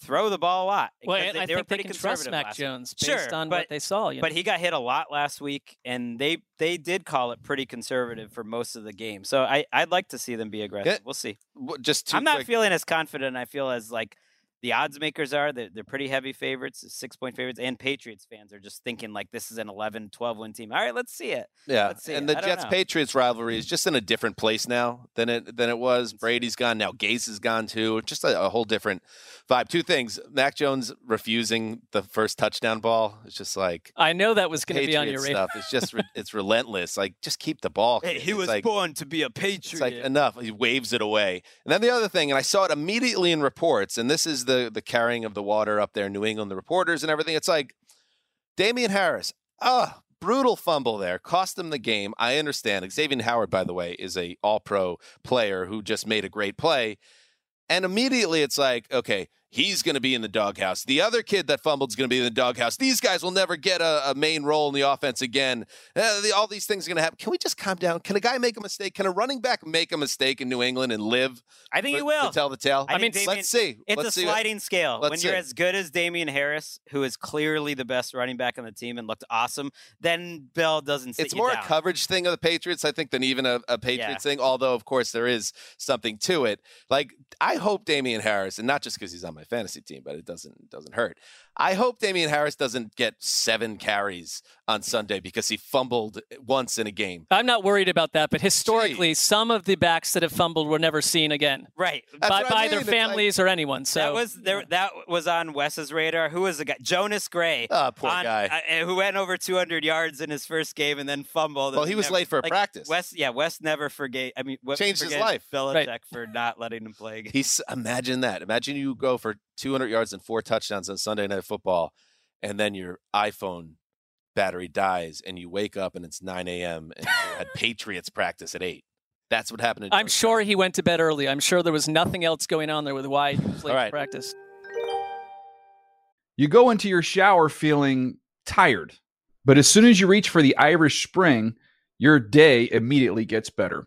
[SPEAKER 2] Throw the ball a lot.
[SPEAKER 3] Well,
[SPEAKER 2] they,
[SPEAKER 3] I
[SPEAKER 2] they were
[SPEAKER 3] think they
[SPEAKER 2] pretty
[SPEAKER 3] can trust
[SPEAKER 2] conservative
[SPEAKER 3] Mac
[SPEAKER 2] week.
[SPEAKER 3] Jones based
[SPEAKER 2] Sure,
[SPEAKER 3] on
[SPEAKER 2] but,
[SPEAKER 3] what they saw. You
[SPEAKER 2] But
[SPEAKER 3] know?
[SPEAKER 2] he got hit a lot last week, and they they did call it pretty conservative for most of the game. So I I'd like to see them be aggressive. We'll see.
[SPEAKER 1] just
[SPEAKER 2] I'm not
[SPEAKER 1] quick-
[SPEAKER 2] feeling as confident. I feel as like the odds makers are. They're, they're pretty heavy favorites, uh, six point favorites, and Patriots fans are just thinking like this is an 11, 12 win team. All right, let's see it.
[SPEAKER 1] Yeah,
[SPEAKER 2] Let's see
[SPEAKER 1] and
[SPEAKER 2] it.
[SPEAKER 1] the Jets
[SPEAKER 2] know.
[SPEAKER 1] Patriots rivalry is just in a different place now than it than it was. Brady's gone now. Gase is gone too. Just a, a whole different vibe. Two things: Mac Jones refusing the first touchdown ball. It's just like
[SPEAKER 3] I know that was going to be on your radar.
[SPEAKER 1] stuff. It's just re- it's relentless. Like just keep the ball. He It's like,
[SPEAKER 2] born to be a Patriot.
[SPEAKER 1] it's like enough. He waves it away. And then the other thing, and I saw it immediately in reports, and this is the the carrying of the water up there New England, the reporters and everything. It's like Damien Harris. Ah, brutal fumble there. Cost them the game. I understand. Xavien Howard, by the way, is a all pro player who just made a great play. And immediately it's like, okay, he's going to be in the doghouse. The other kid that fumbled is going to be in the doghouse. These guys will never get a, a main role in the offense again. Uh, the, all these things are going to happen. Can we just calm down? Can a guy make a mistake? Can a running back make a mistake in New England and live?
[SPEAKER 2] I think
[SPEAKER 1] for-
[SPEAKER 2] he will.
[SPEAKER 1] To tell the tale.
[SPEAKER 2] I mean,
[SPEAKER 1] let's see.
[SPEAKER 2] It's
[SPEAKER 1] let's
[SPEAKER 2] a
[SPEAKER 1] see.
[SPEAKER 2] sliding scale.
[SPEAKER 1] let's
[SPEAKER 2] when you're as good as Damien Harris, who is clearly the best running back on the team and looked awesome, then Bell doesn't sit
[SPEAKER 1] It's
[SPEAKER 2] you
[SPEAKER 1] more
[SPEAKER 2] down.
[SPEAKER 1] a coverage thing of the Patriots, I think, than even a, a Patriots thing. Although, of course, there is something to it. Like, I hope Damien Harris, and not just because he's on my my fantasy team, but it doesn't doesn't hurt. I hope Damien Harris doesn't get seven carries on Sunday because he fumbled once in a game.
[SPEAKER 3] I'm not worried about that, but historically, some of the backs that have fumbled were never seen again
[SPEAKER 2] Right.
[SPEAKER 1] That's
[SPEAKER 3] by, by
[SPEAKER 1] mean.
[SPEAKER 3] their
[SPEAKER 1] It's like-
[SPEAKER 3] families or anyone. So
[SPEAKER 2] that was there. That was on Wes's radar. Who was the guy? Jonas Gray.
[SPEAKER 1] Ah, poor
[SPEAKER 2] on-
[SPEAKER 1] guy.
[SPEAKER 2] uh, who went over 200 yards in his first game and then fumbled.
[SPEAKER 1] Well,
[SPEAKER 2] and
[SPEAKER 1] he was
[SPEAKER 2] never-
[SPEAKER 1] late for a
[SPEAKER 2] like,
[SPEAKER 1] practice.
[SPEAKER 2] Wes, yeah, Wes never forgave. I mean,
[SPEAKER 1] Changed his life.
[SPEAKER 2] Belichick
[SPEAKER 3] Right.
[SPEAKER 2] for not letting him play. again.
[SPEAKER 1] He's imagine that. Imagine you go for 200 yards and four touchdowns on Sunday Night Football, and then your iPhone battery dies, and you wake up and it's 9 a.m. and you had Patriots practice at eight. That's what happened. To
[SPEAKER 3] I'm sure he went to bed early. I'm sure there was nothing else going on there with why he was late
[SPEAKER 1] All right.
[SPEAKER 3] to practice.
[SPEAKER 6] You go into your shower feeling tired, but as soon as you reach for the Irish Spring, your day immediately gets better.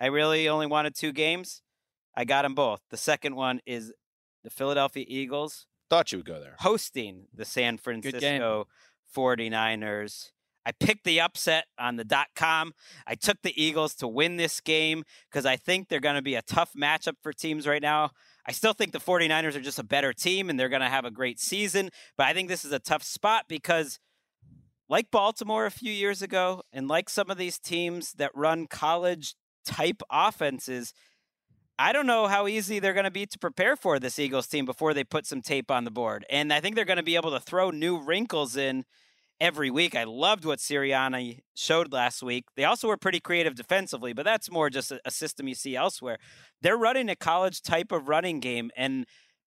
[SPEAKER 2] I really only wanted two games. I got them both. The second one is the Philadelphia Eagles
[SPEAKER 1] Thought you would go there.
[SPEAKER 2] hosting the San. Francisco 49ers. I picked the upset on the dot com. I took the Eagles to win this game because I think they're going to be a tough matchup for teams right now. I still think the 49ers are just a better team and they're going to have a great season, but I think this is a tough spot because like Baltimore a few years ago and like some of these teams that run college type offenses, I don't know how easy they're going to be to prepare for this Eagles team before they put some tape on the board. And I think they're going to be able to throw new wrinkles in every week. I loved what Sirianni showed last week. They also were pretty creative defensively, but that's more just a, a system you see elsewhere. They're running a college type of running game, and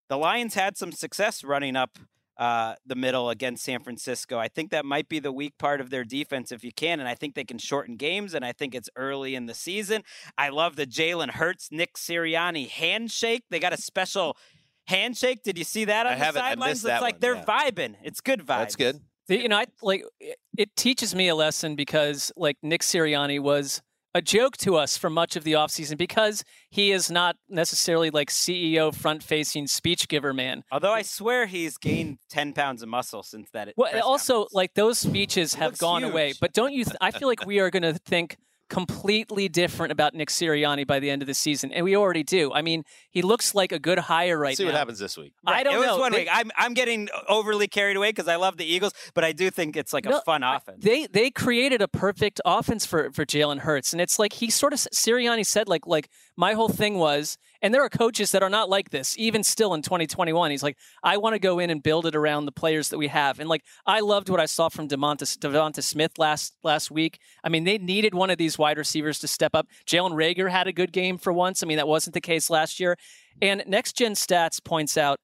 [SPEAKER 2] the Lions had some success running up uh, the middle against San Francisco. I think that might be the weak part of their defense if you can, and I think they can shorten games, and I think it's early in the season. I love the Jalen Hurts, Nick Sirianni handshake. They got a special handshake. Did you see that on
[SPEAKER 1] I
[SPEAKER 2] the sidelines? It's like
[SPEAKER 1] one,
[SPEAKER 2] they're
[SPEAKER 1] yeah.
[SPEAKER 2] vibing. It's good vibes.
[SPEAKER 1] That's good.
[SPEAKER 3] The- You know, I like it- it teaches me a lesson because like Nick Sirianni was a joke to us for much of the offseason because he is not necessarily like CEO front facing speech giver man.
[SPEAKER 2] Although I swear he's gained 10 pounds of muscle since that.
[SPEAKER 3] Well, also
[SPEAKER 2] conference.
[SPEAKER 3] like those speeches have gone away, but don't you? Th- I feel like we are going to think completely different about Nick Sirianni by the end of the season, and we already do. I mean, he looks like a good hire right
[SPEAKER 1] See
[SPEAKER 3] now.
[SPEAKER 1] what happens this week.
[SPEAKER 3] I don't
[SPEAKER 2] it was
[SPEAKER 3] know.
[SPEAKER 2] one
[SPEAKER 3] They-
[SPEAKER 2] week. I'm I'm getting overly carried away because I love the Eagles, but I do think it's like a fun offense.
[SPEAKER 3] They they created a perfect offense for for Jalen Hurts, and it's like he sort of Sirianni said like like my whole thing was, and there are coaches that are not like this even still in 2021. He's like, I want to go in and build it around the players that we have, and like I loved what I saw from Demonta Devonta Smith last last week. I mean, they needed one of these wide receivers to step up. Jalen Reagor had a good game for once. I mean, that wasn't the case last year. And Next Gen Stats points out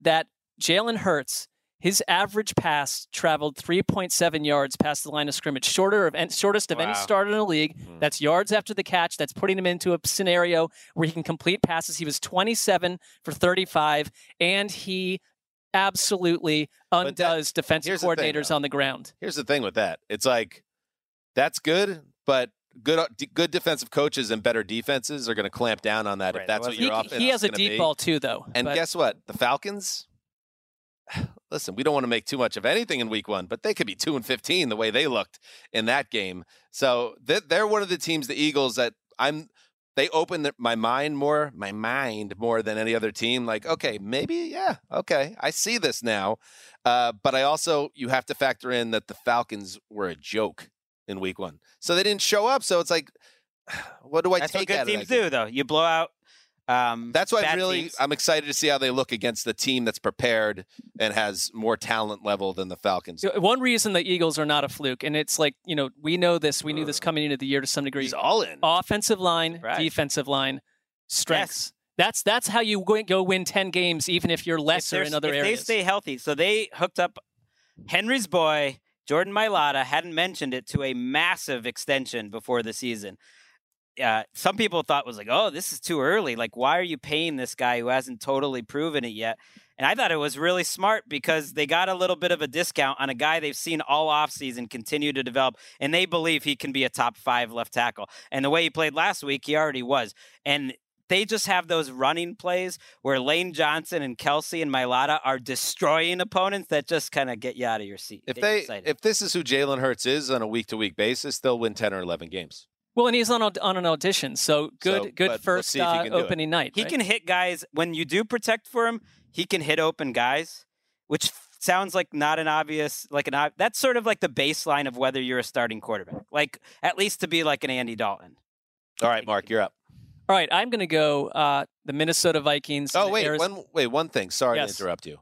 [SPEAKER 3] that Jalen Hurts, his average pass traveled 3.7 yards past the line of scrimmage, shorter of shortest of any
[SPEAKER 2] Wow.
[SPEAKER 3] starter in the league. That's yards after the catch. That's putting him into a scenario where he can complete passes. He was 27 for 35, and he absolutely
[SPEAKER 1] that-
[SPEAKER 3] undoes defensive
[SPEAKER 1] here's the thing,
[SPEAKER 3] coordinators on the ground.
[SPEAKER 1] Here's the thing with that. It's like that's good, but good uh, good defensive coaches and better defenses are going to clamp down on that
[SPEAKER 2] Right,
[SPEAKER 1] if that's
[SPEAKER 2] it
[SPEAKER 1] what
[SPEAKER 3] He,
[SPEAKER 1] your offense is.
[SPEAKER 3] he has
[SPEAKER 1] is
[SPEAKER 3] a deep
[SPEAKER 1] be.
[SPEAKER 3] ball too, though.
[SPEAKER 1] And
[SPEAKER 3] but-
[SPEAKER 1] guess what? The Falcons. Listen, we don't want to make too much of anything in Week One, but they could be two and fifteen the way they looked in that game. So they're one of the teams, the Eagles, that I'm. They open my mind more, my mind more than any other team. Like, okay, maybe, yeah, okay, I see this now. Uh, but I also you have to factor in that the Falcons were a joke in Week One, so they didn't show up. So it's like, what do I
[SPEAKER 2] That's what
[SPEAKER 1] take
[SPEAKER 2] good
[SPEAKER 1] out of
[SPEAKER 2] teams do, though. You blow out. Um,
[SPEAKER 1] That's why I'm really
[SPEAKER 2] teams.
[SPEAKER 1] I'm excited to see how they look against the team that's prepared and has more talent level than the Falcons.
[SPEAKER 3] One reason the Eagles are not a fluke, and it's like, you know, we know this, we knew this coming into the year to some degree.
[SPEAKER 1] He's all in.
[SPEAKER 3] Offensive line,
[SPEAKER 2] Surprise.
[SPEAKER 3] defensive line, strengths. That's that's how you go, go win 10 games, even if you're lesser
[SPEAKER 2] they're-
[SPEAKER 3] in other
[SPEAKER 2] if
[SPEAKER 3] areas.
[SPEAKER 2] they stay healthy. So they hooked up Henry's boy, Jordan Mailata, hadn't mentioned it to a massive extension before the season. Uh, some people thought was like, oh, this is too early. Like, why are you paying this guy who hasn't totally proven it yet? And I thought it was really smart because they got a little bit of a discount on a guy they've seen all offseason continue to develop, and they believe he can be a top five left tackle. And the way he played last week, he already was. And they just have those running plays where Lane Johnson and Kelce and Mailata are destroying opponents that just kind of get you out of your seat.
[SPEAKER 1] If they
[SPEAKER 2] excited.
[SPEAKER 1] if this is who Jalen Hurts is on a week to week basis, they'll win ten or eleven games.
[SPEAKER 3] Well, and he's on on an audition, so good
[SPEAKER 1] So,
[SPEAKER 3] good first
[SPEAKER 1] see if
[SPEAKER 3] uh,
[SPEAKER 1] can it.
[SPEAKER 3] opening night.
[SPEAKER 2] He
[SPEAKER 3] right?
[SPEAKER 2] can hit guys when you do protect for him. He can hit open guys, which sounds like not an obvious like an that's sort of like the baseline of whether you're a starting quarterback. Like at least to be like an Andy Dalton.
[SPEAKER 1] All right, Marc, you're up.
[SPEAKER 3] All right, I'm going to go uh, the Minnesota Vikings.
[SPEAKER 1] Oh wait,
[SPEAKER 3] Ariz-
[SPEAKER 1] one wait, one thing. Sorry
[SPEAKER 3] Yes.
[SPEAKER 1] to interrupt you,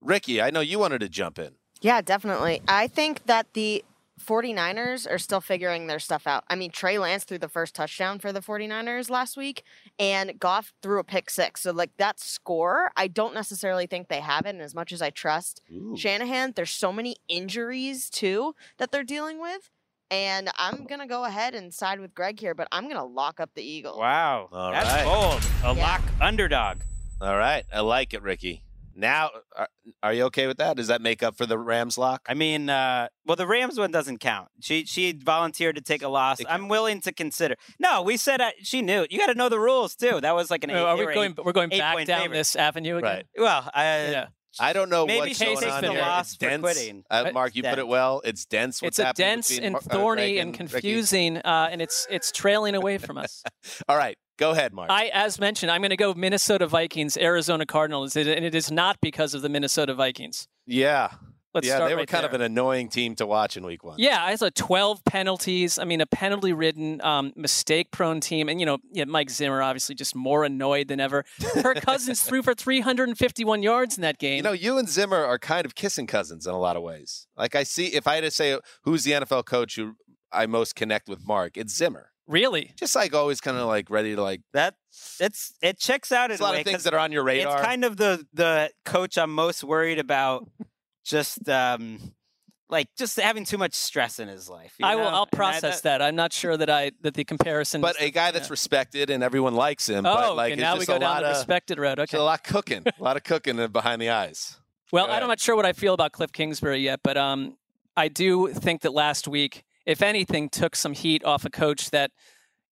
[SPEAKER 1] Ricky. I know you wanted to jump in.
[SPEAKER 4] Yeah, definitely. I think that the 49ers are still figuring their stuff out. I mean, Trey Lance threw the first touchdown for the 49ers last week, and Goff threw a pick six. So, like, that score, I don't necessarily think they have it. And as much as I trust Shanahan, there's so many injuries, too, that they're dealing with. And I'm going to go ahead and side with Gregg here, but I'm going to lock up the Eagles.
[SPEAKER 2] Wow,
[SPEAKER 1] All
[SPEAKER 2] that's
[SPEAKER 1] right.
[SPEAKER 2] bold. A
[SPEAKER 4] Yeah.
[SPEAKER 2] lock underdog.
[SPEAKER 1] All right, I like it, Ricky. Now, are, are you okay with that? Does that make up for the Rams lock?
[SPEAKER 2] I mean, uh, well, the Rams one doesn't count. She she volunteered to take a loss. I'm willing to consider. No, we said uh, she knew. You got to know the rules too. That was like an. Eight,
[SPEAKER 3] are we
[SPEAKER 2] were
[SPEAKER 3] going?
[SPEAKER 2] eight-
[SPEAKER 3] We're going
[SPEAKER 2] eight
[SPEAKER 3] back
[SPEAKER 2] point
[SPEAKER 3] down
[SPEAKER 2] favorite.
[SPEAKER 3] this avenue again.
[SPEAKER 1] Right.
[SPEAKER 2] Well, I,
[SPEAKER 3] Yeah.
[SPEAKER 1] I don't know
[SPEAKER 2] Maybe
[SPEAKER 1] what's going
[SPEAKER 2] takes
[SPEAKER 1] on
[SPEAKER 2] the
[SPEAKER 1] here.
[SPEAKER 2] loss
[SPEAKER 1] it's
[SPEAKER 2] for
[SPEAKER 1] dense.
[SPEAKER 2] quitting.
[SPEAKER 1] Uh,
[SPEAKER 2] Uh,
[SPEAKER 1] Marc, you put it well. It's dense. What's
[SPEAKER 3] It's a dense
[SPEAKER 1] between
[SPEAKER 3] and
[SPEAKER 1] Mar- uh,
[SPEAKER 3] thorny
[SPEAKER 1] Gregg
[SPEAKER 3] and confusing, uh, and it's it's trailing away from us.
[SPEAKER 1] All right, go ahead, Marc.
[SPEAKER 3] I, as mentioned, I'm going to go Minnesota Vikings, Arizona Cardinals, and it is not because of the Minnesota Vikings.
[SPEAKER 1] yeah,
[SPEAKER 3] Let's
[SPEAKER 1] yeah,
[SPEAKER 3] start
[SPEAKER 1] they were
[SPEAKER 3] right
[SPEAKER 1] kind of an annoying team to watch in Week One.
[SPEAKER 3] Yeah, I saw 12 penalties. I mean, a penalty-ridden, um, mistake-prone team, and you know, yeah, Mike Zimmer obviously just more annoyed than ever. Kirk Cousins threw for 351 yards in that game.
[SPEAKER 1] You know, you and Zimmer are kind of kissing cousins in a lot of ways. Like I see, if I had to say who's the NFL coach who I most connect with, Marc, it's Zimmer.
[SPEAKER 3] Really?
[SPEAKER 1] Just like always, kind of like ready to like.
[SPEAKER 2] that it's it checks out in
[SPEAKER 1] There's a lot
[SPEAKER 2] way
[SPEAKER 1] of things
[SPEAKER 2] 'cause
[SPEAKER 1] that are on your radar.
[SPEAKER 2] It's kind of the the coach I'm most worried about. just um, like just having too much stress in his life. you
[SPEAKER 3] I will. I'll
[SPEAKER 2] And I-
[SPEAKER 3] process that. I'm not sure that I that the comparison.
[SPEAKER 1] but
[SPEAKER 3] is,
[SPEAKER 1] a guy that's
[SPEAKER 3] yeah.
[SPEAKER 1] respected and everyone likes him.
[SPEAKER 3] Oh,
[SPEAKER 1] but like
[SPEAKER 3] okay,
[SPEAKER 1] it's
[SPEAKER 3] now we go
[SPEAKER 1] a
[SPEAKER 3] down
[SPEAKER 1] lot
[SPEAKER 3] the
[SPEAKER 1] of,
[SPEAKER 3] respected road. Okay.
[SPEAKER 1] a lot cooking, a lot of cooking behind the eyes.
[SPEAKER 3] Well, I'm not sure what I feel about Kliff Kingsbury yet, but um, I do think that last week, if anything, took some heat off a coach that,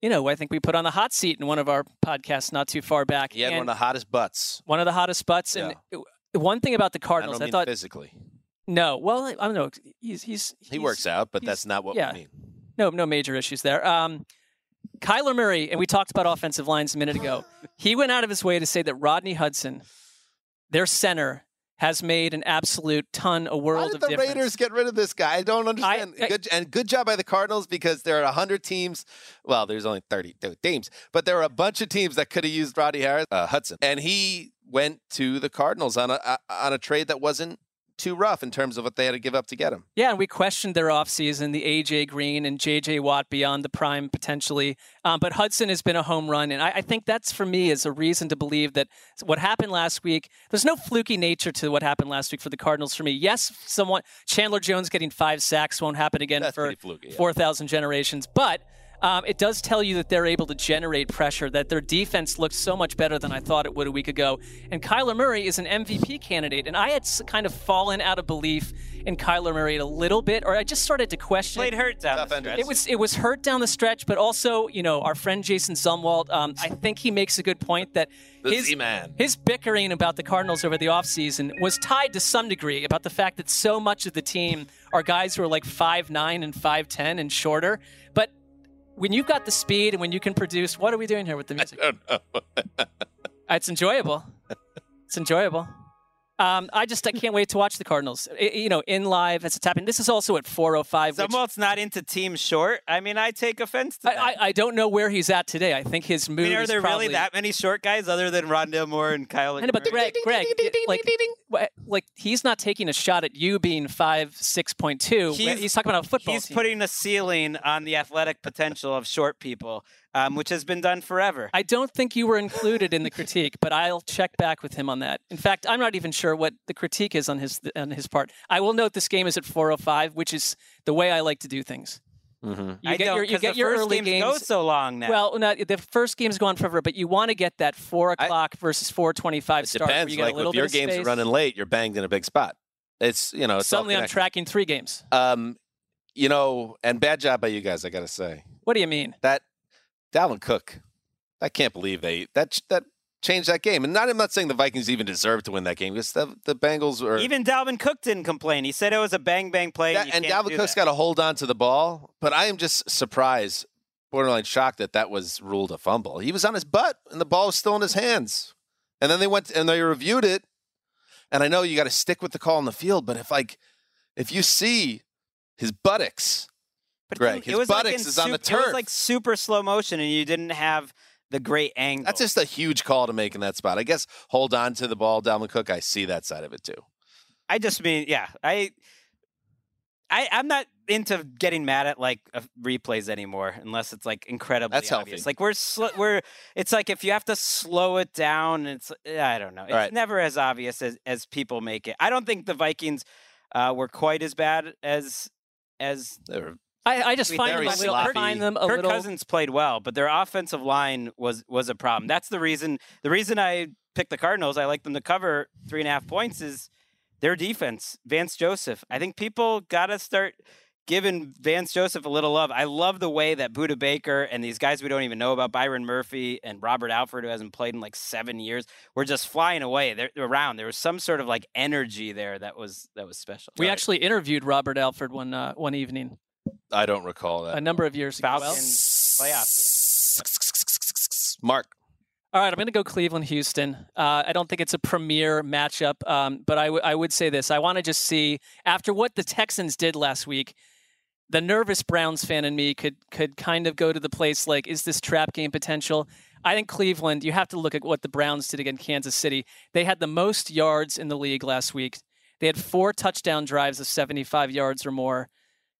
[SPEAKER 3] you know, I think we put on the hot seat in one of our podcasts not too far back. Yeah,
[SPEAKER 1] one of the hottest butts.
[SPEAKER 3] one of the hottest butts. And one thing about the
[SPEAKER 1] I
[SPEAKER 3] Cardinals,
[SPEAKER 1] don't
[SPEAKER 3] I, thought
[SPEAKER 1] physically.
[SPEAKER 3] no. Well, I, I don't know. He's he's,
[SPEAKER 1] He works out, but that's not what
[SPEAKER 3] yeah.
[SPEAKER 1] we mean.
[SPEAKER 3] No, no major issues there. Um, Kyler Murray, and we talked about offensive lines a minute ago. He went out of his way to say that Rodney Hudson, their center, has made an absolute ton, a world
[SPEAKER 1] did
[SPEAKER 3] of
[SPEAKER 1] the
[SPEAKER 3] difference.
[SPEAKER 1] Raiders get rid of this guy? I don't understand.
[SPEAKER 3] I-
[SPEAKER 1] good, and good job by the Cardinals because there are hundred teams. Well, there's only thirty-two teams, but there are a bunch of teams that could have used Roddy Harris, uh, Hudson, and he went to the Cardinals on a, a on a trade that wasn't too rough in terms of what they had to give up to get him.
[SPEAKER 3] Yeah, and we questioned their offseason, the AJ Green and JJ Watt beyond the prime potentially. Um, but Hudson has been a home run. And I, I think that's for me is a reason to believe that what happened last week, there's no fluky nature to what happened last week for the Cardinals for me. Yes, someone Chandler Jones getting five sacks won't happen again
[SPEAKER 1] That's
[SPEAKER 3] for
[SPEAKER 1] fluky, yeah.
[SPEAKER 3] 4,000 generations. But um, it does tell you that they're able to generate pressure, that their defense looks so much better than I thought it would a week ago. And Kyler Murray is an MVP candidate. And I had kind of fallen out of belief in Kyler Murray a little bit, or I just started to question.
[SPEAKER 2] Played hurt down
[SPEAKER 1] Tough
[SPEAKER 2] the stretch.
[SPEAKER 3] It was it was hurt down the stretch, but also you know our friend Jason Zumwalt. Um, I think he makes a good point that his his bickering about the Cardinals over the offseason was tied to some degree about the fact that so much of the team are guys who are like five nine and five ten and shorter. But when you've got the speed and when you can produce, what are we doing here with the music? I don't know. It's enjoyable. It's enjoyable. Um, I just I can't wait to watch the Cardinals. I- you know, in live as it's happening. This is also at 4:05. which-
[SPEAKER 2] Zumwalt's not into team short. I mean, I take offense to
[SPEAKER 3] I,
[SPEAKER 2] that.
[SPEAKER 3] I, I don't know where he's at today. I think his
[SPEAKER 2] I
[SPEAKER 3] mood
[SPEAKER 2] mean, are
[SPEAKER 3] is
[SPEAKER 2] there
[SPEAKER 3] probably,
[SPEAKER 2] really that many short guys other than Rondale Moore and Kyle?
[SPEAKER 3] I know, but Gregg, Gregg, like, like he's not taking a shot at you being five six point two.
[SPEAKER 2] He's-
[SPEAKER 3] He's, talking about a football
[SPEAKER 2] He's
[SPEAKER 3] team.
[SPEAKER 2] putting a ceiling on the athletic potential of short people, um, which has been done forever.
[SPEAKER 3] I don't think you were included in the critique, but I'll check back with him on that. In fact, I'm not even sure what the critique is on his on his part. I will note this game is at 4:05, which is the way I like to do things.
[SPEAKER 1] Mm-hmm.
[SPEAKER 3] You
[SPEAKER 2] I
[SPEAKER 3] get
[SPEAKER 2] don't,
[SPEAKER 3] your you
[SPEAKER 2] 'cause
[SPEAKER 3] get
[SPEAKER 2] the
[SPEAKER 3] your
[SPEAKER 2] first
[SPEAKER 3] early
[SPEAKER 2] games
[SPEAKER 3] games.
[SPEAKER 2] go so long now.
[SPEAKER 3] Well, no, the first game's gone forever, but you want to get that four
[SPEAKER 1] I-
[SPEAKER 3] o'clock versus four twenty-five
[SPEAKER 1] It
[SPEAKER 3] start. where
[SPEAKER 1] depends.
[SPEAKER 3] You get
[SPEAKER 1] Like
[SPEAKER 3] a little
[SPEAKER 1] if your
[SPEAKER 3] bit
[SPEAKER 1] games
[SPEAKER 3] space.
[SPEAKER 1] are running late, you're banged in a big spot. It's you know it's
[SPEAKER 3] Suddenly, I'm tracking three games.
[SPEAKER 1] Um, you know, and bad job by you guys. I got to say
[SPEAKER 3] What do you mean?
[SPEAKER 1] that Dalvin Cook. I can't believe they that that changed that game. And not I'm not saying the Vikings even deserved to win that game because the, the Bengals were
[SPEAKER 2] even Dalvin Cook didn't complain. He said it was a bang bang play.
[SPEAKER 1] That- and
[SPEAKER 2] can't
[SPEAKER 1] Dalvin Cook's got to hold on to the ball. But I am just surprised, borderline shocked that that was ruled a fumble. He was on his butt, and the ball was still in his hands. And then they went and they reviewed it. And I know you got to stick with the call on the field, but if like if you see his buttocks,
[SPEAKER 2] But
[SPEAKER 1] Gregg,
[SPEAKER 2] it
[SPEAKER 1] his
[SPEAKER 2] was like
[SPEAKER 1] buttocks
[SPEAKER 2] in
[SPEAKER 1] is on the
[SPEAKER 2] sup- It was like super slow motion, and you didn't have the great angle.
[SPEAKER 1] that's just a huge call to make in that spot. I guess hold on to the ball, Dalvin Cook. I see that side of it too.
[SPEAKER 2] I just mean, yeah, I, I, I'm not into getting mad at like uh, replays anymore, unless it's like incredibly
[SPEAKER 1] That's
[SPEAKER 2] obvious.
[SPEAKER 1] healthy.
[SPEAKER 2] Like we're sl- we're, it's like if you have to slow it down, it's I don't know. It's
[SPEAKER 1] right.
[SPEAKER 2] never as obvious as as people make it. I don't think the Vikings uh, were quite as bad as as
[SPEAKER 1] They were
[SPEAKER 3] I, I just find them a little. I
[SPEAKER 1] sloppy.
[SPEAKER 3] find them a
[SPEAKER 2] Kirk
[SPEAKER 3] little.
[SPEAKER 2] Cousins played well, but their offensive line was was a problem. That's the reason. The reason I picked the Cardinals, I like them to cover three and a half points, is their defense. Vance Joseph. I think people got to start giving Vance Joseph a little love. I love the way that Budda Baker and these guys we don't even know about, Byron Murphy and Robert Alford, who hasn't played in like seven years, were just flying away. They're they're around. There was some sort of like energy there that was that was special.
[SPEAKER 3] We actually interviewed Robert Alford one uh, one evening
[SPEAKER 1] I don't recall that.
[SPEAKER 3] a number of years ago. Well,
[SPEAKER 2] Falcons playoff game.
[SPEAKER 1] Marc.
[SPEAKER 3] All right, I'm going to go Cleveland Houston. Uh, I don't think it's a premier matchup, um, but I, w- I would say this. I want to just see, after what the Texans did last week, the nervous Browns fan in me could could kind of go to the place like, is this trap game potential? I think Cleveland, you have to look at what the Browns did against Kansas City. They had the most yards in the league last week. They had four touchdown drives of 75 yards or more.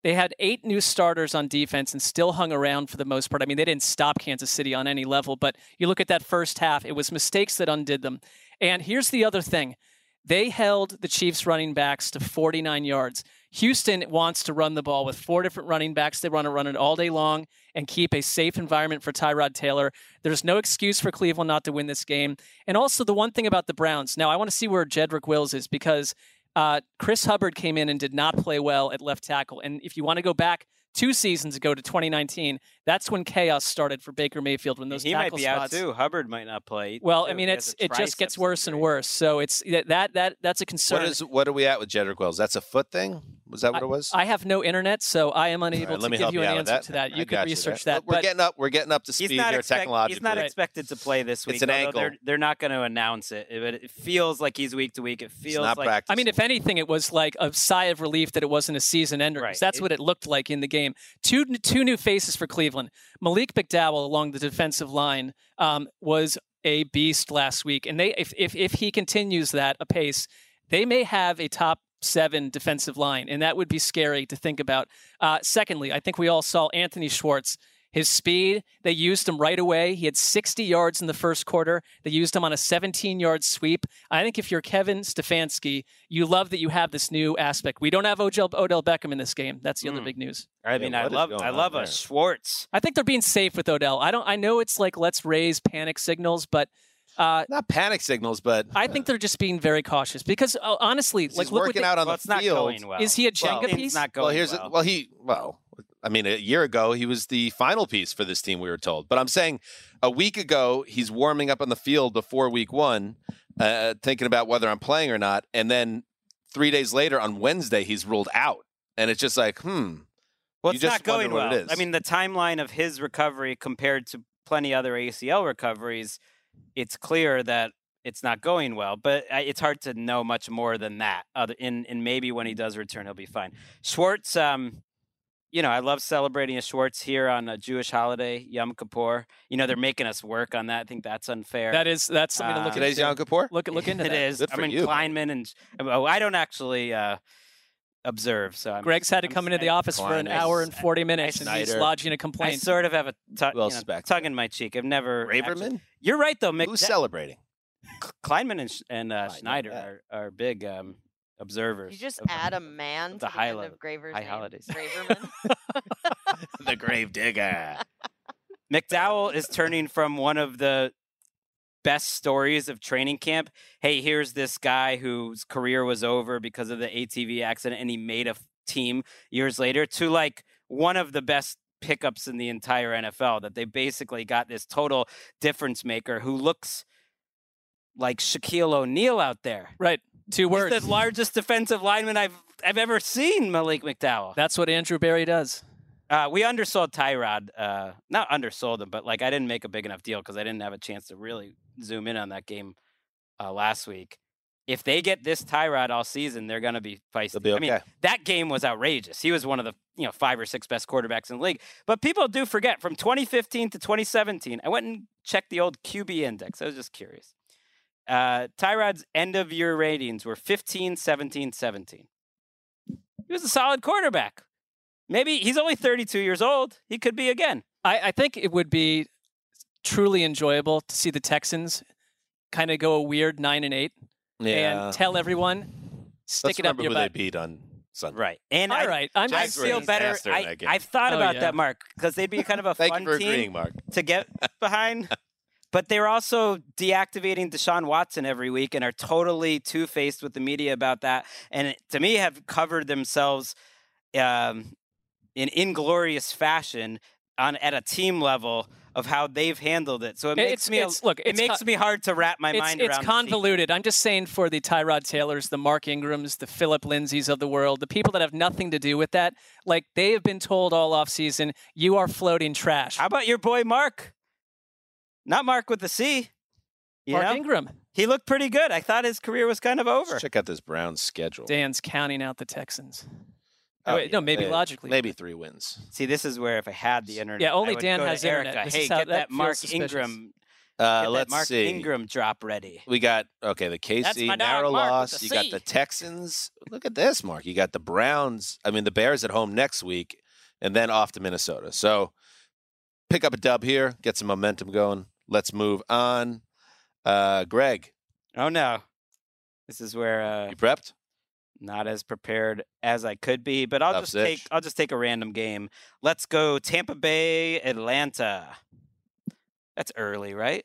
[SPEAKER 3] They had eight new starters on defense and still hung around for the most part. I mean, they didn't stop Kansas City on any level, but you look at that first half, it was mistakes that undid them. And here's the other thing they held the Chiefs running backs to 49 yards. Houston wants to run the ball with four different running backs. They want to run it all day long and keep a safe environment for Tyrod Taylor. There's no excuse for Cleveland not to win this game. And also, the one thing about the Browns now, I want to see where Jedrick Wills is because uh, Chris Hubbard came in and did not play well at left tackle. And if you want to go back two seasons ago to 2019, that's when chaos started for Baker Mayfield when those
[SPEAKER 2] he might
[SPEAKER 3] tackle
[SPEAKER 2] be out too. Hubbard might not play.
[SPEAKER 3] Well, I mean,
[SPEAKER 2] He
[SPEAKER 3] it's it just gets worse and worse. So it's that that that's a concern.
[SPEAKER 1] What is what are we at with Jedrick Wills? That's a foot thing? Was that what it was?
[SPEAKER 3] I have no internet, so I am unable
[SPEAKER 1] right, let
[SPEAKER 3] to
[SPEAKER 1] me
[SPEAKER 3] give you
[SPEAKER 1] you
[SPEAKER 3] an
[SPEAKER 1] out with
[SPEAKER 3] answer to that.
[SPEAKER 1] I
[SPEAKER 3] You could research
[SPEAKER 1] there.
[SPEAKER 3] that.
[SPEAKER 1] We're getting up. We're getting up to speed
[SPEAKER 2] He's not,
[SPEAKER 1] here
[SPEAKER 2] expect,
[SPEAKER 1] technologically.
[SPEAKER 2] he's not
[SPEAKER 3] Right.
[SPEAKER 2] expected to play this week.
[SPEAKER 1] It's an ankle.
[SPEAKER 2] They're, they're not going to announce it, but it feels like he's week to week. It
[SPEAKER 1] It's
[SPEAKER 2] feels
[SPEAKER 1] not
[SPEAKER 2] like
[SPEAKER 1] practicing.
[SPEAKER 3] I mean, if anything, it was like a sigh of relief that it wasn't a season ender.
[SPEAKER 2] Right.
[SPEAKER 3] That's
[SPEAKER 2] It-
[SPEAKER 3] what it looked like in the game. Two two new faces for Cleveland. Malik McDowell along the defensive line um, was a beast last week, and they if, if if he continues that apace, they may have a top seven defensive line, and that would be scary to think about. Uh, secondly, I think we all saw Anthony Schwartz. His speed, they used him right away. He had 60 yards in the first quarter. They used him on a 17 yard sweep. I think if you're Kevin Stefanski, you love that you have this new aspect. We don't have Odell, Odell Beckham in this game. That's the other
[SPEAKER 2] Mm.
[SPEAKER 3] big news.
[SPEAKER 2] I mean,
[SPEAKER 1] Yeah,
[SPEAKER 2] I
[SPEAKER 1] what is
[SPEAKER 2] love I love a Schwartz.
[SPEAKER 3] I think they're being safe with Odell. I don't. I know it's like let's raise panic signals, but uh,
[SPEAKER 1] not panic signals, but
[SPEAKER 3] I think they're just being very cautious because uh, honestly, like look what
[SPEAKER 1] working
[SPEAKER 3] they-
[SPEAKER 1] out on
[SPEAKER 2] well,
[SPEAKER 1] the
[SPEAKER 2] it's not
[SPEAKER 1] field.
[SPEAKER 2] going well.
[SPEAKER 3] Is he a
[SPEAKER 1] Well,
[SPEAKER 3] Jenga
[SPEAKER 2] It's
[SPEAKER 3] piece?
[SPEAKER 2] not going
[SPEAKER 1] well, here's
[SPEAKER 2] well.
[SPEAKER 1] well he well. I mean, a year ago he was the final piece for this team. We were told, but I'm saying a week ago he's warming up on the field before week one, uh, thinking about whether I'm playing or not, and then three days later on Wednesday he's ruled out, and it's just like, hmm.
[SPEAKER 2] Well, it's
[SPEAKER 1] just
[SPEAKER 2] not going well. I mean, the timeline of his recovery compared to plenty other ACL recoveries, it's clear that it's not going well. But it's hard to know much more than that. Other in and maybe when he does return, he'll be fine. Schwartz, um, you know, I love celebrating a Schwartz here on a Jewish holiday, Yom Kippur. You know, they're making us work on that. I think that's unfair.
[SPEAKER 3] that is that's something to
[SPEAKER 2] Uh,
[SPEAKER 3] look
[SPEAKER 1] Today's
[SPEAKER 3] into.
[SPEAKER 1] Yom Kippur.
[SPEAKER 3] Look look into
[SPEAKER 2] It
[SPEAKER 3] that.
[SPEAKER 2] is.
[SPEAKER 1] Good
[SPEAKER 2] I
[SPEAKER 1] for
[SPEAKER 2] mean,
[SPEAKER 1] you.
[SPEAKER 2] Kleinman and oh, I don't actually uh, observe. So I'm,
[SPEAKER 3] Gregg's had to
[SPEAKER 2] I'm
[SPEAKER 3] come into the
[SPEAKER 2] saying-
[SPEAKER 3] office for an hour and 40 minutes, and he's lodging a
[SPEAKER 2] I
[SPEAKER 3] complaint.
[SPEAKER 2] I sort of have a tu-
[SPEAKER 1] Who
[SPEAKER 2] you know, tongue in my cheek. I've never. actually-
[SPEAKER 1] Raverman.
[SPEAKER 2] You're right though, Mick.
[SPEAKER 1] Who's
[SPEAKER 2] that-
[SPEAKER 1] celebrating?
[SPEAKER 2] Kleinman and, and uh,
[SPEAKER 1] I know
[SPEAKER 2] Schneider
[SPEAKER 1] that.
[SPEAKER 2] are, are big. Um, observers.
[SPEAKER 4] You just add a man
[SPEAKER 2] the
[SPEAKER 4] to the
[SPEAKER 2] high
[SPEAKER 4] end of Graver's
[SPEAKER 2] high
[SPEAKER 4] name.
[SPEAKER 2] holidays.
[SPEAKER 4] Graverman.
[SPEAKER 1] the grave digger.
[SPEAKER 2] McDowell is turning from one of the best stories of training camp. Hey, here's this guy whose career was over because of the ATV accident and he made a team years later to like one of the best pickups in the entire NFL that they basically got this total difference maker who looks like Shaquille O'Neal out there.
[SPEAKER 3] Right. Two words.
[SPEAKER 2] He's the largest defensive lineman I've I've ever seen, Malik McDowell.
[SPEAKER 3] That's what Andrew Berry does.
[SPEAKER 2] Uh, we undersold Tyrod. Uh, not undersold him, but like I didn't make a big enough deal because I didn't have a chance to really zoom in on that game uh, last week. If they get this Tyrod all season, they're going to be feisty.
[SPEAKER 1] They'll be
[SPEAKER 2] I mean, that game was outrageous. He was one of the you know five or six best quarterbacks in the league. But people do forget from 2015 to 2017. I went and checked the old QB index. I was just curious. Uh, Tyrod's end of year ratings were 15, 17, 17. He was a solid quarterback. Maybe he's only 32 years old. He could be again.
[SPEAKER 3] I, I think it would be truly enjoyable to see the Texans kind of go a weird nine and eight and tell everyone, stick
[SPEAKER 1] Let's
[SPEAKER 3] it up
[SPEAKER 1] remember
[SPEAKER 3] your
[SPEAKER 1] who
[SPEAKER 3] butt.
[SPEAKER 1] they beat on Sunday.
[SPEAKER 2] Right. And
[SPEAKER 3] All
[SPEAKER 2] I,
[SPEAKER 3] right, I'm
[SPEAKER 2] I
[SPEAKER 1] Jags were a
[SPEAKER 2] feel better. I, I've thought
[SPEAKER 3] Oh,
[SPEAKER 2] about
[SPEAKER 3] yeah.
[SPEAKER 2] that, Marc, because they'd be kind of a
[SPEAKER 1] Thank
[SPEAKER 2] fun
[SPEAKER 1] you for
[SPEAKER 2] team
[SPEAKER 1] agreeing, Marc.
[SPEAKER 2] to get behind. But they're also deactivating Deshaun Watson every week and are totally two faced with the media about that. And to me, have covered themselves um, in inglorious fashion on at a team level of how they've handled it. So it
[SPEAKER 3] It's-
[SPEAKER 2] makes me a-
[SPEAKER 3] it's- look,
[SPEAKER 2] it makes me hard to wrap my
[SPEAKER 3] it's,
[SPEAKER 2] mind
[SPEAKER 3] it's
[SPEAKER 2] around. team.
[SPEAKER 3] convoluted. I'm just saying for the Tyrod Taylors, the Mark Ingrams, the Phillip Lindsays of the world, the people that have nothing to do with that, like they have been told all offseason, you are floating trash.
[SPEAKER 2] How about your boy Mark? Not Mark with the C. You
[SPEAKER 3] Mark
[SPEAKER 2] know?
[SPEAKER 3] Ingram.
[SPEAKER 2] He looked pretty good. I thought his career was kind of over.
[SPEAKER 1] Let's check out this Browns schedule.
[SPEAKER 3] Dan's counting out the Texans.
[SPEAKER 1] Oh,
[SPEAKER 3] wait, no, maybe
[SPEAKER 1] eh,
[SPEAKER 3] logically.
[SPEAKER 1] Maybe three wins.
[SPEAKER 2] See, this is where if I had the internet,
[SPEAKER 3] Yeah, only
[SPEAKER 2] I would
[SPEAKER 3] Dan
[SPEAKER 2] go to
[SPEAKER 3] has internet.
[SPEAKER 2] Erica,
[SPEAKER 3] This
[SPEAKER 2] hey, get
[SPEAKER 3] that
[SPEAKER 2] that Mark
[SPEAKER 3] suspicious.
[SPEAKER 2] Ingram,
[SPEAKER 1] Uh,
[SPEAKER 2] get
[SPEAKER 1] let's
[SPEAKER 2] Mark
[SPEAKER 1] see.
[SPEAKER 2] Ingram drop ready.
[SPEAKER 1] We got okay. The KC narrow
[SPEAKER 2] Mark,
[SPEAKER 1] loss. You got the Texans. Look at this, Mark. You got the Browns. I mean, the Bears at home next week, and then off to Minnesota. So pick up a dub here, get some momentum going. Let's move on. Uh, Gregg,
[SPEAKER 2] Oh no, this is where uh,
[SPEAKER 1] you prepped?
[SPEAKER 2] not as prepared as I could be, but I'll
[SPEAKER 1] Tough
[SPEAKER 2] just
[SPEAKER 1] sitch.
[SPEAKER 2] take I'll just take a random game. Let's go Tampa Bay, Atlanta. That's early, right?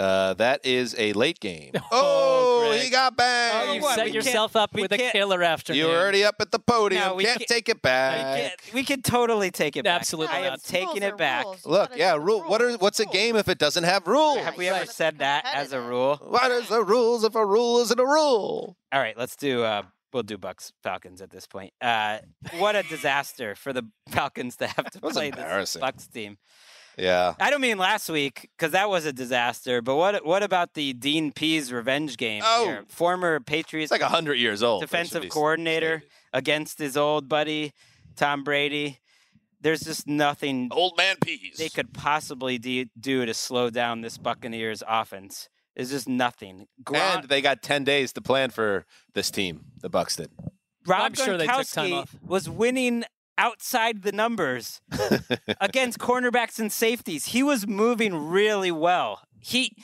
[SPEAKER 1] Uh, that is a late game.
[SPEAKER 3] Oh,
[SPEAKER 1] Oh, he got
[SPEAKER 3] Oh,
[SPEAKER 1] banged.
[SPEAKER 3] you
[SPEAKER 2] what,
[SPEAKER 3] set
[SPEAKER 2] we
[SPEAKER 3] yourself up with a killer afternoon.
[SPEAKER 1] you were already up at the podium.
[SPEAKER 2] No, we
[SPEAKER 1] can't
[SPEAKER 2] can't-
[SPEAKER 1] take it
[SPEAKER 2] I
[SPEAKER 1] back.
[SPEAKER 2] can't- we can totally take it back.
[SPEAKER 3] Absolutely
[SPEAKER 2] I am
[SPEAKER 3] not.
[SPEAKER 2] taking it back.
[SPEAKER 4] rules.
[SPEAKER 1] Look, yeah, rule. What are what's a game if it doesn't have rules?
[SPEAKER 2] Have we ever said that as a
[SPEAKER 4] competitive.
[SPEAKER 2] rule?
[SPEAKER 1] What is the rules if a rule isn't a rule?
[SPEAKER 2] All right, let's do. Uh, we'll do Bucks Falcons at this point. Uh, what a disaster for the Falcons to have to play this
[SPEAKER 1] embarrassing.
[SPEAKER 2] Bucks team.
[SPEAKER 1] Yeah.
[SPEAKER 2] I don't mean last week because that was a disaster. But what what about the Dean Pees revenge game?
[SPEAKER 1] Oh.
[SPEAKER 2] here? former Patriots
[SPEAKER 1] It's like hundred years old.
[SPEAKER 2] defensive coordinator
[SPEAKER 1] stated.
[SPEAKER 2] against his old buddy Tom Brady. There's just nothing
[SPEAKER 1] Old man Pees.
[SPEAKER 2] they could possibly de- do to slow down this Buccaneers offense. There's just nothing. Gronk,
[SPEAKER 1] and they got ten days to plan for this team. The Bucks did.
[SPEAKER 2] Rob
[SPEAKER 3] I'm sure they took time off.
[SPEAKER 2] was winning outside the numbers against cornerbacks and safeties. He was moving really well. He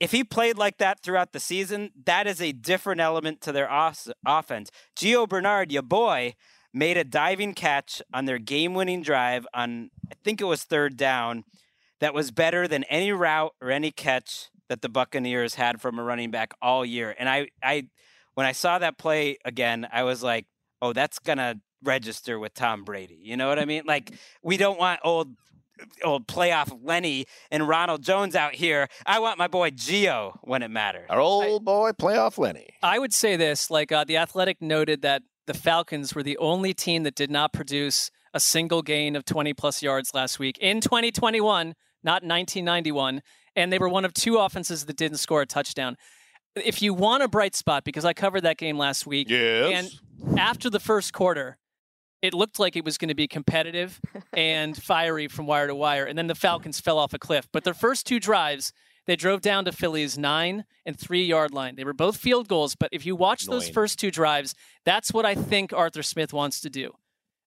[SPEAKER 2] if he played like that throughout the season, that is a different element to their os- offense. Gio Bernard, your boy, made a diving catch on their game-winning drive on I think it was third down that was better than any route or any catch that the Buccaneers had from a running back all year. And I I when I saw that play again, I was like, "Oh, that's going to register with Tom Brady." You know what I mean? Like we don't want old old playoff Lenny and Ronald Jones out here. I want my boy Gio when it matters.
[SPEAKER 1] Our old boy, playoff Lenny.
[SPEAKER 3] I would say this: like uh, the Athletic noted that the Falcons were the only team that did not produce a single gain of 20 plus yards last week in 2021, not 1991, and they were one of two offenses that didn't score a touchdown. If you want a bright spot, because I covered that game last week,
[SPEAKER 1] Yes.
[SPEAKER 3] and after the first quarter, it looked like it was going to be competitive and fiery from wire to wire. And then the Falcons fell off a cliff. But their first two drives, they drove down to Philly's nine and three yard line. They were both field goals. But if you watch those first two drives, that's what I think Arthur Smith wants to do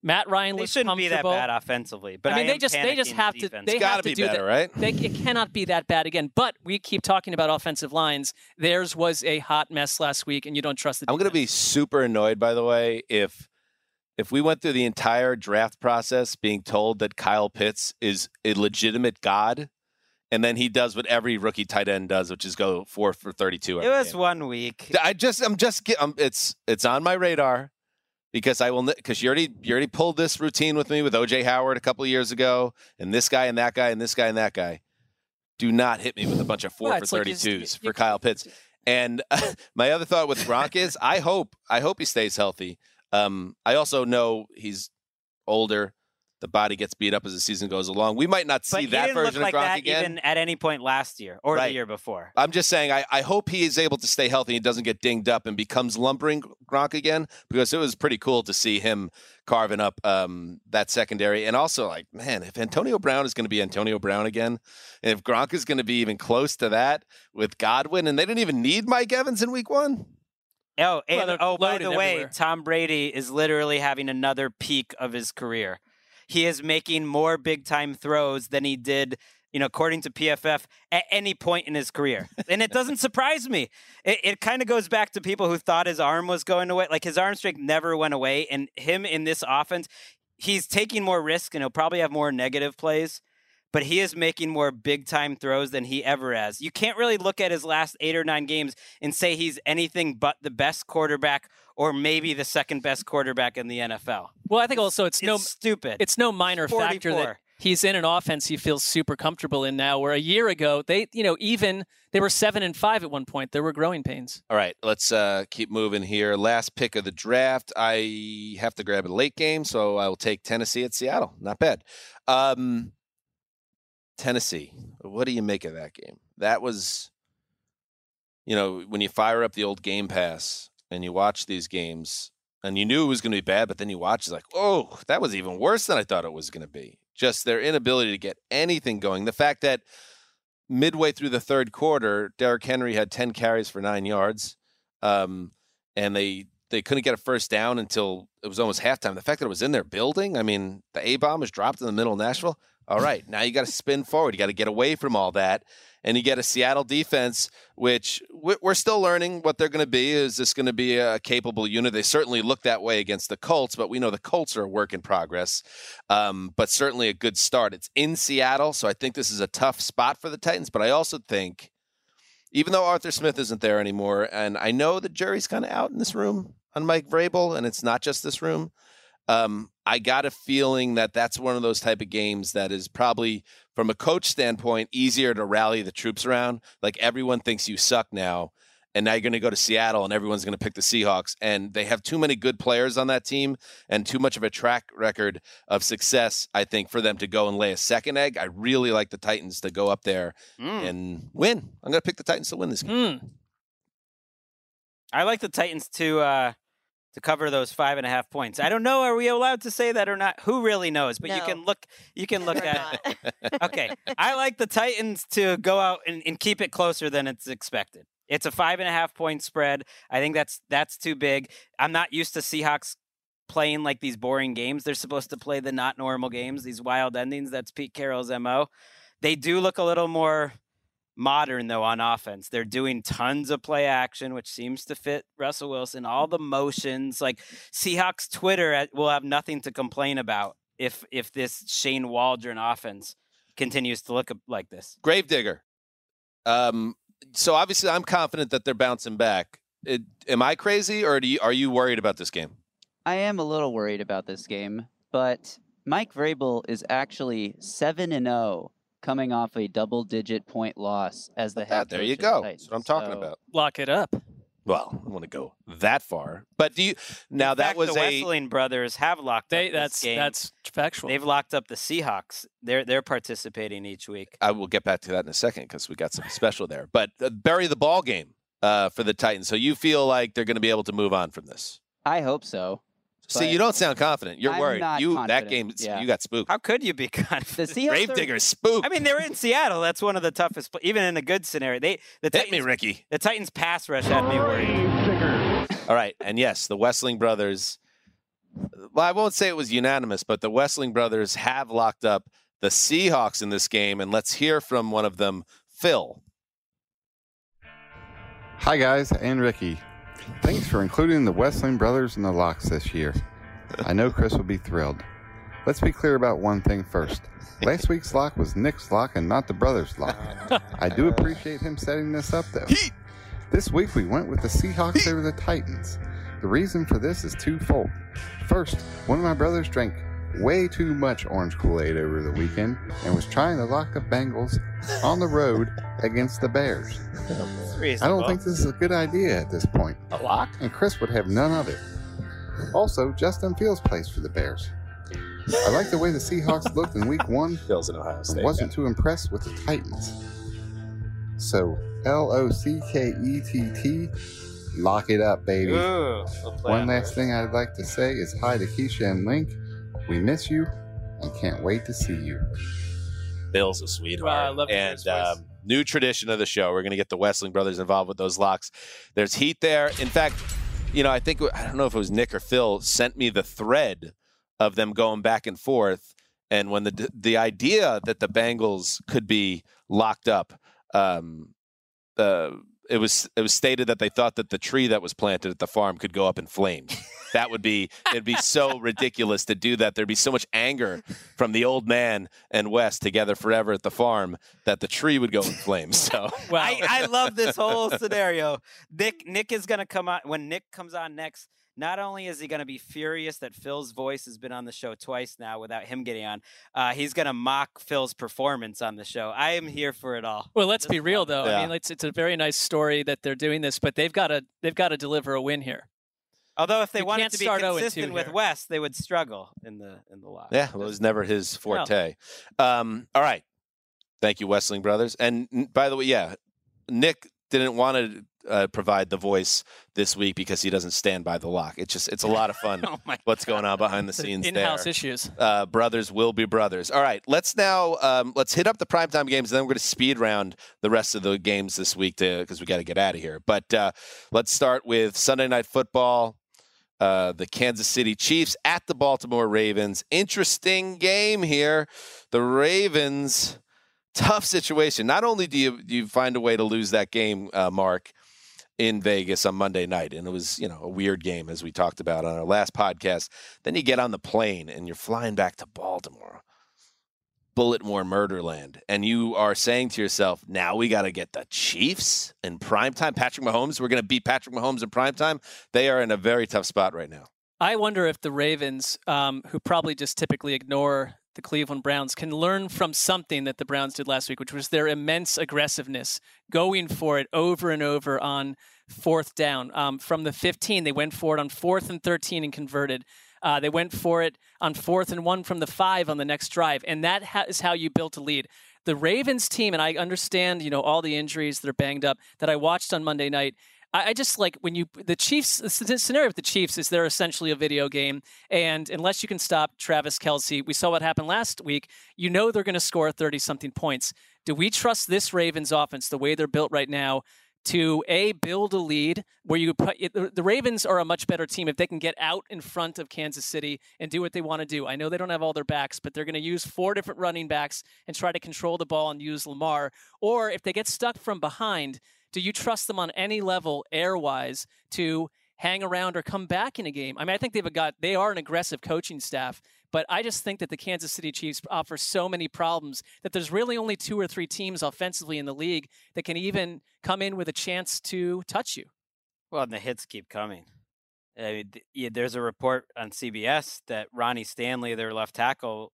[SPEAKER 3] Matt Ryan
[SPEAKER 2] They
[SPEAKER 3] looks
[SPEAKER 2] shouldn't be that bad offensively, but
[SPEAKER 3] I mean,
[SPEAKER 2] am
[SPEAKER 3] they just they just
[SPEAKER 2] panicking
[SPEAKER 3] have to they
[SPEAKER 1] It's
[SPEAKER 3] have to
[SPEAKER 1] be
[SPEAKER 3] do
[SPEAKER 1] better,
[SPEAKER 3] that.
[SPEAKER 1] right?
[SPEAKER 3] They, it cannot be that bad again. But we keep talking about offensive lines. Theirs was a hot mess last week, and you don't trust the.
[SPEAKER 1] I'm going to be super annoyed, by the way, if if we went through the entire draft process being told that Kyle Pitts is a legitimate god, and then he does what every rookie tight end does, which is go four for 32.
[SPEAKER 2] It was
[SPEAKER 1] game.
[SPEAKER 2] one week.
[SPEAKER 1] I just, I'm just, get, um, it's it's on my radar because I will, because you already you already pulled this routine with me with OJ Howard a couple of years ago, and this guy and that guy and this guy and that guy. Do not hit me with a bunch of four
[SPEAKER 3] Well,
[SPEAKER 1] for
[SPEAKER 3] it's like you
[SPEAKER 1] 32s
[SPEAKER 3] just-
[SPEAKER 1] for Kyle Pitts. And my other thought with Gronk is, I hope, I hope he stays healthy. Um, I also know he's older. The body gets beat up as the season goes along. We might not see
[SPEAKER 2] he
[SPEAKER 1] that version
[SPEAKER 2] look like
[SPEAKER 1] of Gronk
[SPEAKER 2] that
[SPEAKER 1] again.
[SPEAKER 2] even at any point last year or
[SPEAKER 1] Right.
[SPEAKER 2] the year before.
[SPEAKER 1] I'm just saying, I, I hope he is able to stay healthy and doesn't get dinged up and becomes lumbering Gronk again because it was pretty cool to see him carving up um, that secondary. And also, like, man, if Antonio Brown is going to be Antonio Brown again, and if Gronk is going to be even close to that with Godwin, and they didn't even need Mike Evans in week one.
[SPEAKER 2] Oh, and,
[SPEAKER 3] Well,
[SPEAKER 2] oh, by the way,
[SPEAKER 3] everywhere.
[SPEAKER 2] Tom Brady is literally having another peak of his career. He is making more big time throws than he did, you know, according to PFF, at any point in his career. and it doesn't surprise me. It, it kind of goes back to people who thought his arm was going away. Like his arm strength never went away. And him in this offense, he's taking more risk and he'll probably have more negative plays. But he is making more big time throws than he ever has. You can't really look at his last eight or nine games and say he's anything but the best quarterback or maybe the second best quarterback in the NFL.
[SPEAKER 3] Well, I think also it's,
[SPEAKER 2] It's
[SPEAKER 3] no
[SPEAKER 2] stupid.
[SPEAKER 3] it's no minor factor that he's in an offense he feels super comfortable in now. Where a year ago they, you know, even they were seven and five at one point. There were growing pains.
[SPEAKER 1] All right, let's uh, keep moving here. Last pick of the draft. I have to grab a late game, so I will take Tennessee at Seattle. Not bad. Um, Tennessee. What do you make of that game? That was, you know, when you fire up the old Game Pass and you watch these games, and you knew it was going to be bad, but then you watch, it's like, oh, that was even worse than I thought it was going to be. Just their inability to get anything going. The fact that midway through the third quarter, Derrick Henry had 10 carries for nine yards, um, and they they couldn't get a first down until it was almost halftime. The fact that it was in their building, I mean, the A bomb was dropped in the middle of Nashville. All right, now you got to spin forward. You got to get away from all that, and you get a Seattle defense, which we- we're still learning what they're going to be. Is this going to be a capable unit? They certainly look that way against the Colts, but we know the Colts are a work in progress. Um, but certainly a good start. It's in Seattle, so I think this is a tough spot for the Titans. But I also think, even though Arthur Smith isn't there anymore, and I know the jury's kind of out in this room on Mike Vrabel, and it's not just this room. Um, I got a feeling that that's one of those type of games that is probably, from a coach standpoint, easier to rally the troops around. Like everyone thinks you suck now, and now you're going to go to Seattle, and everyone's going to pick the Seahawks, and they have too many good players on that team and too much of a track record of success. I think for them to go and lay a second egg. I really like the Titans to go up there
[SPEAKER 2] Mm.
[SPEAKER 1] and win. I'm going to pick the Titans to win this game.
[SPEAKER 3] Hmm.
[SPEAKER 2] I like the Titans to uh, to cover those five and a half points. I don't know. Are we allowed to say that or not? Who really knows? But you can look. You can look at.
[SPEAKER 4] not.
[SPEAKER 2] okay, I like the Titans to go out and, and keep it closer than it's expected. It's a five and a half point spread. I think that's that's too big. I'm not used to Seahawks playing like these boring games. They're supposed to play the not normal games, these wild endings. That's Pete Carroll's mo. They do look a little more modern though on offense. They're doing tons of play action, which seems to fit Russell Wilson. All the motions, like Seahawks Twitter will have nothing to complain about if if this Shane Waldron offense continues to look like this.
[SPEAKER 1] Gravedigger. Um, so obviously, I'm confident that they're bouncing back. It, am I crazy, or do you, are you worried about this game?
[SPEAKER 7] I am a little worried about this game, but Mike Vrabel is actually 7 and 0 coming off a double-digit point loss as the
[SPEAKER 1] Ah,
[SPEAKER 7] head
[SPEAKER 1] there you go.
[SPEAKER 7] Titans.
[SPEAKER 1] That's what I'm talking
[SPEAKER 7] So,
[SPEAKER 1] about.
[SPEAKER 3] Lock it up.
[SPEAKER 1] Well, I don't want to go that far, but do you now
[SPEAKER 2] In
[SPEAKER 1] that
[SPEAKER 2] fact,
[SPEAKER 1] was
[SPEAKER 2] the
[SPEAKER 1] a
[SPEAKER 2] Wesseling brothers have locked
[SPEAKER 3] They
[SPEAKER 2] up this
[SPEAKER 3] that's
[SPEAKER 2] game.
[SPEAKER 3] that's factual.
[SPEAKER 2] They've locked up the Seahawks. They're they're participating each week.
[SPEAKER 1] I will get back to that in a second because we got something special there. But uh, bury the ball game uh, for the Titans. So you feel like they're going to be able to move on from this?
[SPEAKER 7] I hope so.
[SPEAKER 1] See, you don't sound confident. You're
[SPEAKER 7] I'm
[SPEAKER 1] worried.
[SPEAKER 7] not
[SPEAKER 1] you that
[SPEAKER 7] confident.
[SPEAKER 1] game,
[SPEAKER 7] Yeah.
[SPEAKER 1] you got spooked.
[SPEAKER 2] How could you be
[SPEAKER 7] The
[SPEAKER 2] confident?
[SPEAKER 7] Seahawks are-
[SPEAKER 1] Gravedigger spooked.
[SPEAKER 2] I mean, they were in Seattle. That's one of the toughest. pla- Even in a good scenario, they the
[SPEAKER 1] hit me,
[SPEAKER 2] Titans,
[SPEAKER 1] Ricky.
[SPEAKER 2] the Titans pass rush had me worried.
[SPEAKER 1] All right, and yes, the Wesseling brothers well, I won't say it was unanimous, but the Wesseling brothers have locked up the Seahawks in this game, and let's hear from one of them, Phil.
[SPEAKER 8] Hi, guys, and Ricky. Thanks for including the Wesseling brothers in the locks this year. I know Chris will be thrilled. Let's be clear about one thing first. Last week's lock was Nick's lock and not the brothers' lock. I do appreciate him setting this up, though. This week we went with the Seahawks over the Titans. The reason for this is twofold. First, one of my brothers drank way too much orange Kool Aid over the weekend and was trying to lock the Bengals on the road against the Bears. I don't think this is a good idea at this point.
[SPEAKER 9] A lock?
[SPEAKER 8] And Chris would have none of it. Also, Justin Fields plays for the Bears. I like the way the Seahawks looked in week one.
[SPEAKER 9] Fields in Ohio State.
[SPEAKER 8] wasn't too impressed with the Titans. So, L O C K E T T, lock it up, baby.
[SPEAKER 2] Ooh,
[SPEAKER 8] One last thing I'd like to say is hi to Keisha and Link. We miss you and can't wait to see you.
[SPEAKER 1] Bill's a sweetheart.
[SPEAKER 3] Wow, I love
[SPEAKER 1] and
[SPEAKER 3] his voice.
[SPEAKER 1] um, new tradition of the show. We're going to get the Wesseling brothers involved with those locks. There's heat there. In fact, you know, I think I don't know if it was Nick or Phil sent me the thread of them going back and forth. And when the the idea that the Bengals could be locked up, um, uh, it was it was stated that they thought that the tree that was planted at the farm could go up in flames. That would be it'd be so ridiculous to do that. There'd be so much anger from the old man and Wes together forever at the farm that the tree would go in flames. So
[SPEAKER 3] Wow.
[SPEAKER 2] I, I love this whole scenario. Nick Nick is gonna come on when Nick comes on next. Not only is he going to be furious that Phil's voice has been on the show twice now without him getting on, uh, he's going to mock Phil's performance on the show. I am here for it all.
[SPEAKER 3] Well, let's be real though.
[SPEAKER 1] Yeah.
[SPEAKER 3] I mean, it's it's a very nice story that they're doing this, but they've got to they've got to deliver a win here.
[SPEAKER 2] Although if they
[SPEAKER 3] You
[SPEAKER 2] wanted to be
[SPEAKER 3] start 0 and 2
[SPEAKER 2] consistent with. West, they would struggle in the in the lot.
[SPEAKER 1] yeah, well, it was never his forte. Um, all right, thank you, Wesseling brothers. And by the way, yeah, Nick didn't want to uh, provide the voice this week because he doesn't stand by the lock. It's just it's a lot of fun.
[SPEAKER 2] Oh my
[SPEAKER 1] What's going on behind the scenes there?
[SPEAKER 3] In-house issues.
[SPEAKER 1] uh, brothers will be brothers. All right, let's now um, let's hit up the primetime games, and then we're going to speed round the rest of the games this week to because we got to get out of here. But uh, let's start with Sunday night football. Uh, the Kansas City Chiefs at the Baltimore Ravens. Interesting game here. The Ravens, tough situation. Not only do you you find a way to lose that game, uh, Marc, in Vegas on Monday night, and it was you know a weird game as we talked about on our last podcast. Then you get on the plane and you're flying back to Baltimore, Bulletmore Murderland, and you are saying to yourself, "Now we got to get the Chiefs in prime time. Patrick Mahomes, we're going to beat Patrick Mahomes in prime time. They are in a very tough spot right now."
[SPEAKER 3] I wonder if the Ravens, um, who probably just typically ignore the Cleveland Browns, can learn from something that the Browns did last week, which was their immense aggressiveness, going for it over and over on fourth down. Um, from the 15, they went for it on fourth and 13 and converted. Uh, they went for it on fourth and one from the five on the next drive, and that ha- is how you built a lead. The Ravens team, and I understand, you know, all the injuries that are banged up that I watched on Monday night. I just like when you the Chiefs. The scenario with the Chiefs is they're essentially a video game, and unless you can stop Travis Kelce, we saw what happened last week. You know they're going to score thirty something points. Do we trust this Ravens offense the way they're built right now? To a build a lead where you put the Ravens are a much better team if they can get out in front of Kansas City and do what they want to do. I know they don't have all their backs, but they're going to use four different running backs and try to control the ball and use Lamar. Or if they get stuck from behind, do you trust them on any level airwise to hang around or come back in a game? I mean, I think they've got they are an aggressive coaching staff, but I just think that the Kansas City Chiefs offer so many problems that there's really only two or three teams offensively in the league that can even come in with a chance to touch you.
[SPEAKER 2] Well, and the hits keep coming. I mean, yeah, there's a report on CBS that Ronnie Stanley, their left tackle,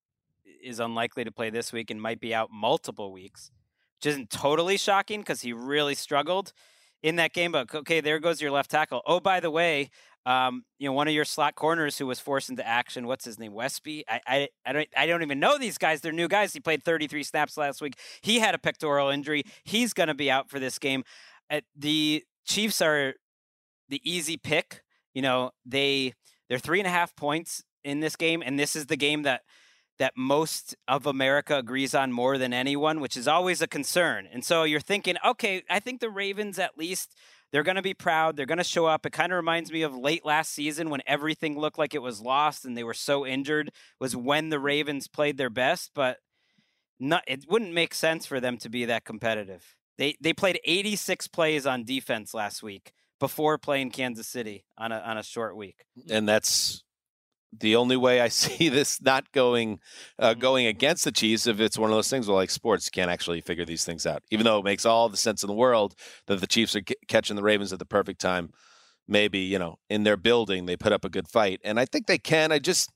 [SPEAKER 2] is unlikely to play this week and might be out multiple weeks, which isn't totally shocking because he really struggled in that game. But okay, there goes your left tackle. Oh, by the way, um, you know one of your slot corners who was forced into action. What's his name? Westry. I, I I don't I don't even know these guys. They're new guys. He played 33 snaps last week. He had a pectoral injury. He's going to be out for this game. Uh, the Chiefs are the easy pick. You know, they they're three and a half points in this game, and this is the game that that most of America agrees on more than anyone, which is always a concern. And so you're thinking, okay, I think the Ravens at least They're going to be proud. They're going to show up. It kind of reminds me of late last season when everything looked like it was lost and they were so injured. Was when the Ravens played their best, but not. It wouldn't make sense for them to be that competitive. They they played 86 plays on defense last week before playing Kansas City on a on a short week.
[SPEAKER 1] and that's the only way I see this not going uh, going against the Chiefs. If it's one of those things where, like sports, can't actually figure these things out, even though it makes all the sense in the world that the Chiefs are c- catching the Ravens at the perfect time. Maybe you know in their building they put up a good fight, and I think they can. I just.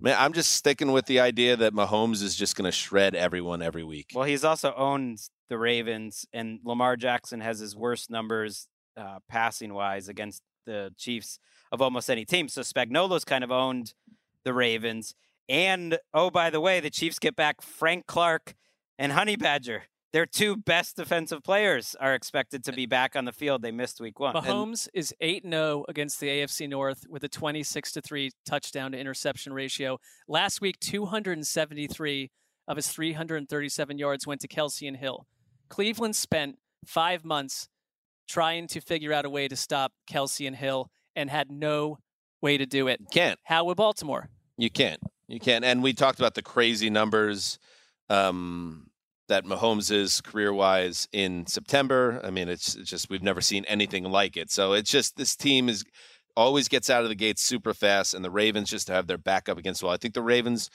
[SPEAKER 1] Man, I'm just sticking with the idea that Mahomes is just going to shred everyone every week.
[SPEAKER 2] Well, he's also owned the Ravens, and Lamar Jackson has his worst numbers uh, passing wise against the Chiefs of almost any team. So Spagnuolo's kind of owned the Ravens. And oh, by the way, the Chiefs get back Frank Clark and Honey Badger. Their two best defensive players are expected to uh, be back on the field. They missed week one.
[SPEAKER 3] Mahomes is 8 0 against the AFC North with a 26 to 3 touchdown to interception ratio. Last week, 273 of his 337 yards went to Kelce and Hill. Cleveland spent five months trying to figure out a way to stop Kelce and Hill and had no way to do it.
[SPEAKER 1] Can't.
[SPEAKER 3] How would Baltimore?
[SPEAKER 1] You can't. You can't. And we talked about the crazy numbers um, that Mahomes is career wise in September. I mean, it's, it's just we've never seen anything like it. So it's just this team is always gets out of the gates super fast, and the Ravens just to have their backup against the wall. I think the Ravens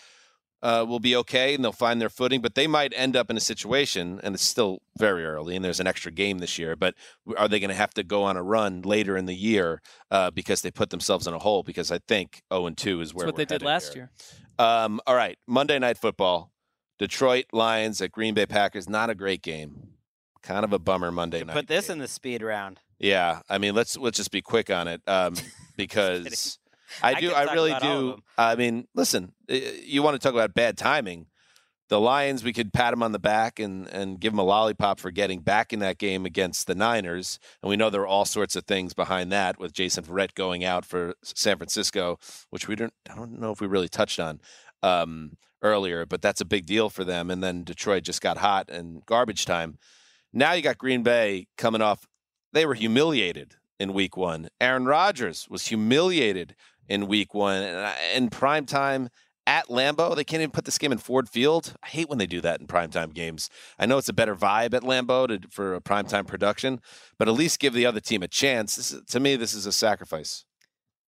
[SPEAKER 1] uh, will be okay and they'll find their footing, but they might end up in a situation, and it's still very early, and there's an extra game this year. But are they going to have to go on a run later in the year uh, because they put themselves in a hole? Because I think 0 and 2 is where
[SPEAKER 3] That's what
[SPEAKER 1] we're
[SPEAKER 3] they did last
[SPEAKER 1] here.
[SPEAKER 3] year.
[SPEAKER 1] Um, all right, Monday Night Football, Detroit Lions at Green Bay Packers. Not a great game. Kind of a bummer Monday night.
[SPEAKER 2] Put this in the speed round.
[SPEAKER 1] Yeah, I mean, let's let's just be quick on it um, because I
[SPEAKER 2] I
[SPEAKER 1] do, I really
[SPEAKER 2] about all of
[SPEAKER 1] do. I mean, listen, you want to talk about bad timing? The Lions, we could pat them on the back and and give them a lollipop for getting back in that game against the Niners, and we know there are all sorts of things behind that with Jason Verrett going out for San Francisco, which we don't I don't know if we really touched on um, earlier, but that's a big deal for them. And then Detroit just got hot and garbage time. Now you got Green Bay coming off. They were humiliated in Week One. Aaron Rodgers was humiliated in Week One, and in prime time at Lambeau. They can't even put this game in Ford Field. I hate when they do that in primetime games. I know it's a better vibe at Lambeau to, for a primetime production, but at least give the other team a chance. To me, this is a sacrifice.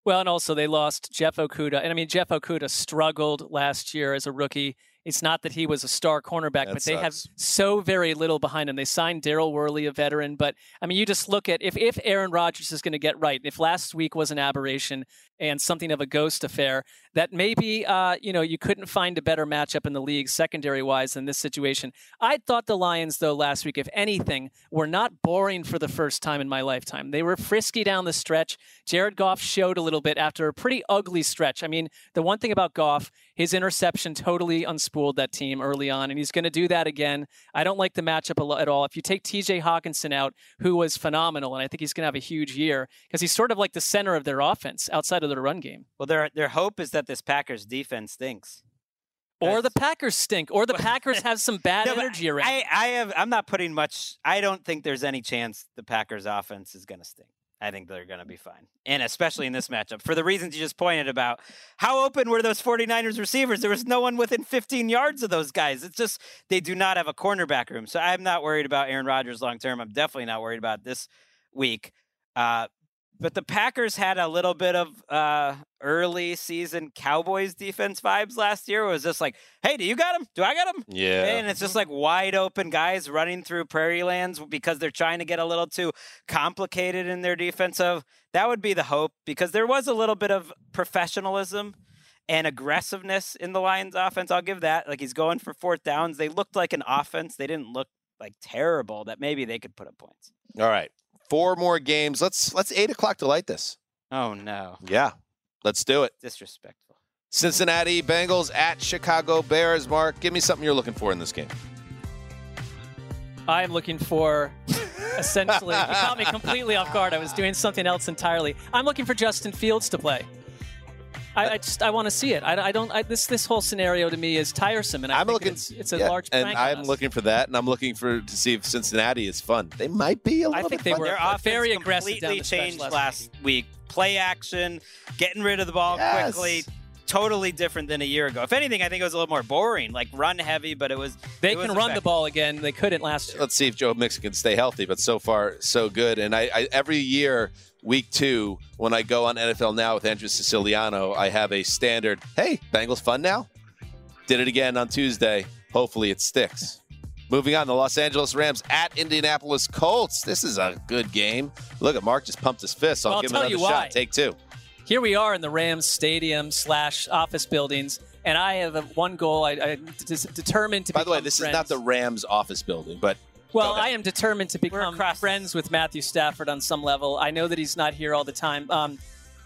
[SPEAKER 3] Well, and also they lost Jeff Okudah. And I mean, Jeff Okudah struggled last year as a rookie. It's not that he was a star cornerback,
[SPEAKER 1] That
[SPEAKER 3] but they have so very little behind him. They signed Daryl Worley, a veteran, but I mean, you just look at if, if Aaron Rodgers is going to get right, if last week was an aberration and something of a ghost affair, that maybe uh, you know you couldn't find a better matchup in the league secondary wise than this situation. I thought the Lions, though, last week, if anything, were not boring for the first time in my lifetime. They were frisky down the stretch. Jared Goff showed a little bit after a pretty ugly stretch. I mean, the one thing about Goff, his interception totally unspooled that team early on, and he's going to do that again. I don't like the matchup at all. If you take TJ Hockenson out, who was phenomenal, and I think he's going to have a huge year because he's sort of like the center of their offense outside of their run game.
[SPEAKER 2] Well, their their hope is that this Packers defense stinks.
[SPEAKER 3] Or the Packers stink, or the Packers have some bad
[SPEAKER 2] No,
[SPEAKER 3] energy around.
[SPEAKER 2] I, I have. I'm not putting much. I don't think there's any chance the Packers offense is going to stink. I think they're going to be fine, and especially in this matchup for the reasons you just pointed about. How open were those 49ers receivers? There was no one within 15 yards of those guys. It's just they do not have a cornerback room. So I'm not worried about Aaron Rodgers long term. I'm definitely not worried about this week. Uh, but the Packers had a little bit of uh, early season Cowboys defense vibes last year. It was just like, hey, do you got him? Do I got him?
[SPEAKER 1] Yeah.
[SPEAKER 2] And it's just like wide open guys running through prairie lands because they're trying to get a little too complicated in their defensive. That would be the hope because there was a little bit of professionalism and aggressiveness in the Lions offense. I'll give that. Like he's going for fourth downs. They looked like an offense. They didn't look like terrible that maybe they could put up points.
[SPEAKER 1] All right, four more games. Let's let's eight o'clock to light this.
[SPEAKER 2] Oh no.
[SPEAKER 1] Yeah, let's do it.
[SPEAKER 2] Disrespectful.
[SPEAKER 1] Cincinnati Bengals at Chicago Bears. Marc, give me something you're looking for in this game.
[SPEAKER 3] I'm looking for essentially, you caught me completely off guard. I was doing something else entirely. I'm looking for Justin Fields to play. I, I just I want to see it. I, I don't. I, this this whole scenario to me is tiresome, and I
[SPEAKER 1] I'm
[SPEAKER 3] think
[SPEAKER 1] looking.
[SPEAKER 3] it's, it's a
[SPEAKER 1] yeah,
[SPEAKER 3] large
[SPEAKER 1] and I'm
[SPEAKER 3] us.
[SPEAKER 1] looking for that, and I'm looking for to see if Cincinnati is fun. They might be a
[SPEAKER 3] I
[SPEAKER 1] little
[SPEAKER 3] think
[SPEAKER 1] bit
[SPEAKER 3] they
[SPEAKER 1] fun.
[SPEAKER 3] were
[SPEAKER 2] Their offense
[SPEAKER 3] very aggressive down
[SPEAKER 2] completely
[SPEAKER 3] the
[SPEAKER 2] changed
[SPEAKER 3] last
[SPEAKER 2] last, week. Play action, getting rid of the ball
[SPEAKER 1] Yes.
[SPEAKER 2] quickly. Totally different than a year ago. If anything, I think it was a little more boring. Like run heavy, but it was.
[SPEAKER 3] They
[SPEAKER 2] it was
[SPEAKER 3] can run the ball again. They couldn't last year.
[SPEAKER 1] Let's see if Joe Mixon can stay healthy. But so far, so good. And I, I every year, week two, when I go on NFL Now with Andrew Siciliano, I have a standard. Hey, Bengals fun now. Did it again on Tuesday. Hopefully, it sticks. Moving on, the Los Angeles Rams at Indianapolis Colts. This is a good game. Look at Marc just pumped his fist. So
[SPEAKER 3] Well,
[SPEAKER 1] I'll give him another shot.
[SPEAKER 3] why.
[SPEAKER 1] Take two.
[SPEAKER 3] Here we are in the Rams stadium slash office buildings, and I have one goal. I, I d- determined to.
[SPEAKER 1] By the way, this
[SPEAKER 3] friends.
[SPEAKER 1] is not the Rams office building, but
[SPEAKER 3] Well, I am determined to become friends with Matthew Stafford on some level. I know that he's not here all the time. Um,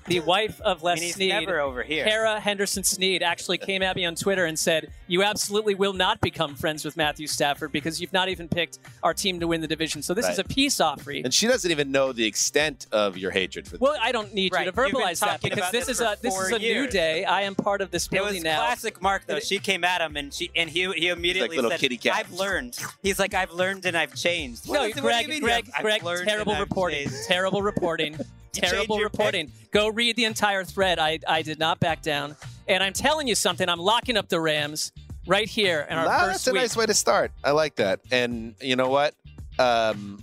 [SPEAKER 3] the wife of Les
[SPEAKER 2] I mean, he's
[SPEAKER 3] Snead,
[SPEAKER 2] never over here.
[SPEAKER 3] Kara Henderson Snead, actually came at me on Twitter and said, "You absolutely will not become friends with Matthew Stafford because you've not even picked our team to win the division." So this is a peace offering.
[SPEAKER 1] and she doesn't even know the extent of your hatred for them.
[SPEAKER 3] Well, I don't need
[SPEAKER 2] Right.
[SPEAKER 3] you to verbalize that because this
[SPEAKER 2] this
[SPEAKER 3] is a this is a new day. I am part of this
[SPEAKER 2] It
[SPEAKER 3] building
[SPEAKER 2] was
[SPEAKER 3] now.
[SPEAKER 2] classic Marc though. She came at him and she and he he immediately
[SPEAKER 1] little
[SPEAKER 2] said,
[SPEAKER 1] kitty cat.
[SPEAKER 2] "I've learned." He's like, "I've learned and I've changed."
[SPEAKER 3] No,
[SPEAKER 2] What do you
[SPEAKER 3] Gregg,
[SPEAKER 2] mean Gregg, I've
[SPEAKER 3] Gregg,
[SPEAKER 2] learned
[SPEAKER 3] terrible
[SPEAKER 2] and I've
[SPEAKER 3] reporting. Terrible reporting.
[SPEAKER 2] Changed
[SPEAKER 3] terrible
[SPEAKER 2] your pick?
[SPEAKER 3] reporting. Go read the entire thread. I, I did not back down. And I'm telling you something, I'm locking up the Rams right here in our
[SPEAKER 1] Nah,
[SPEAKER 3] first
[SPEAKER 1] that's a
[SPEAKER 3] week.
[SPEAKER 1] nice way to start. I like that. And you know what? Um,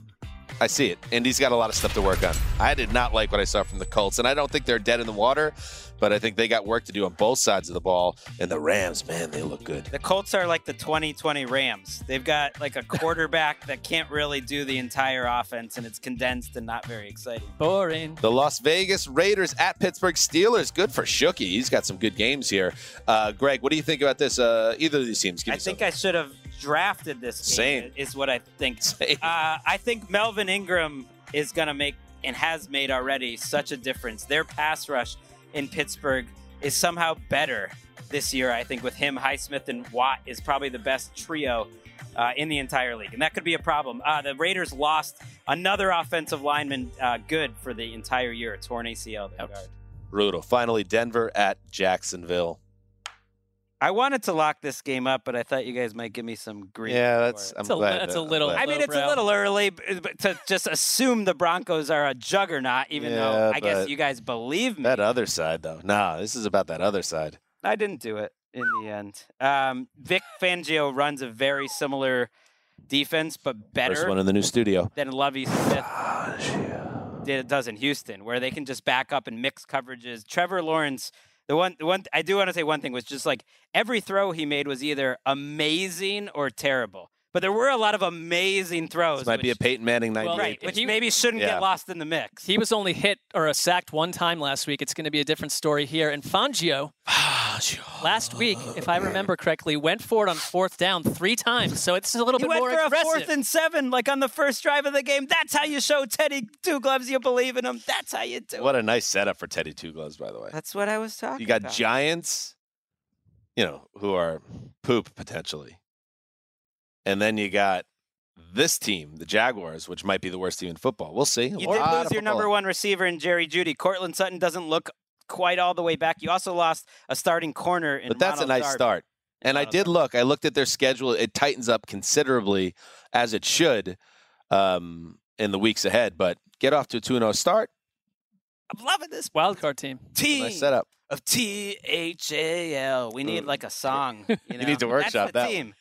[SPEAKER 1] I see it. Indy's got a lot of stuff to work on. I did not like what I saw from the Colts, and I don't think they're dead in the water, but I think they got work to do on both sides of the ball. And the Rams, man, they look good.
[SPEAKER 2] The Colts are like the 2020 Rams. They've got like a quarterback that can't really do the entire offense, and it's condensed and not very exciting.
[SPEAKER 3] Boring.
[SPEAKER 1] The Las Vegas Raiders at Pittsburgh Steelers. Good for Shooky. He's got some good games here. Uh, Gregg, what do you think about this? Uh, either of these teams? Give
[SPEAKER 2] I think
[SPEAKER 1] something.
[SPEAKER 2] I should have drafted this. Game,
[SPEAKER 1] Same.
[SPEAKER 2] is what I think. Uh, I think Melvin Ingram is going to make and has made already such a difference. Their pass rush in Pittsburgh is somehow better this year. I think with him, Highsmith, and Watt is probably the best trio. Uh, in the entire league, and that could be a problem. Uh, the Raiders lost another offensive lineman, uh, good for the entire year, torn ACL. Their.
[SPEAKER 1] Brutal. Finally, Denver at Jacksonville.
[SPEAKER 2] I wanted to lock this game up, but I thought you guys might give me some green.
[SPEAKER 1] Yeah, that's. I'm
[SPEAKER 3] It's a- that's
[SPEAKER 1] that-
[SPEAKER 3] a
[SPEAKER 1] I'm
[SPEAKER 3] little-
[SPEAKER 2] I mean, it's a little early but to just assume the Broncos are a juggernaut, even though I guess you guys believe me.
[SPEAKER 1] That other side, though. Nah, this is about that other side.
[SPEAKER 2] I didn't do it in the end. Um, Vic Fangio runs a very similar defense, but better
[SPEAKER 1] First one in the new studio.
[SPEAKER 2] than Lovie Smith did does in Houston, where they can just back up and mix coverages. Trevor Lawrence, the one, the one I do want to say one thing was just like every throw he made was either amazing or terrible. But there were a lot of amazing throws.
[SPEAKER 1] This might be a
[SPEAKER 2] which-
[SPEAKER 1] Peyton Manning 98.
[SPEAKER 2] right, which maybe shouldn't
[SPEAKER 1] Yeah.
[SPEAKER 2] get lost in the mix.
[SPEAKER 3] He was only hit or uh, sacked one time last week. It's going to be a different story here. And Fangio, last week, if I remember correctly, went for it on fourth down three times. So it's a little
[SPEAKER 2] He
[SPEAKER 3] bit more aggressive.
[SPEAKER 2] went for a fourth and seven, like on the first drive of the game. That's how you show Teddy Two Gloves you believe in him. That's how you do it.
[SPEAKER 1] What a nice setup for Teddy Two Gloves, by the way.
[SPEAKER 2] That's what I was talking about.
[SPEAKER 1] You got
[SPEAKER 2] about.
[SPEAKER 1] Giants, you know, who are poop potentially. And then you got this team, the Jaguars, which might be the worst team in football. We'll see.
[SPEAKER 2] You did lose your number one receiver in Jerry Jeudy. Courtland Sutton doesn't look quite all the way back. You also lost a starting corner in
[SPEAKER 1] But that's a nice
[SPEAKER 2] Darby.
[SPEAKER 1] start. And I
[SPEAKER 2] Ronald
[SPEAKER 1] did look. I looked at their schedule. It tightens up considerably, as it should, um, in the weeks ahead. But get off to a 2 0 start.
[SPEAKER 2] I'm loving this
[SPEAKER 3] Wild card team.
[SPEAKER 2] team
[SPEAKER 1] Nice setup.
[SPEAKER 2] of T H A L. We need like a song. You, know?
[SPEAKER 1] need to workshop
[SPEAKER 2] That's the
[SPEAKER 1] that
[SPEAKER 2] team.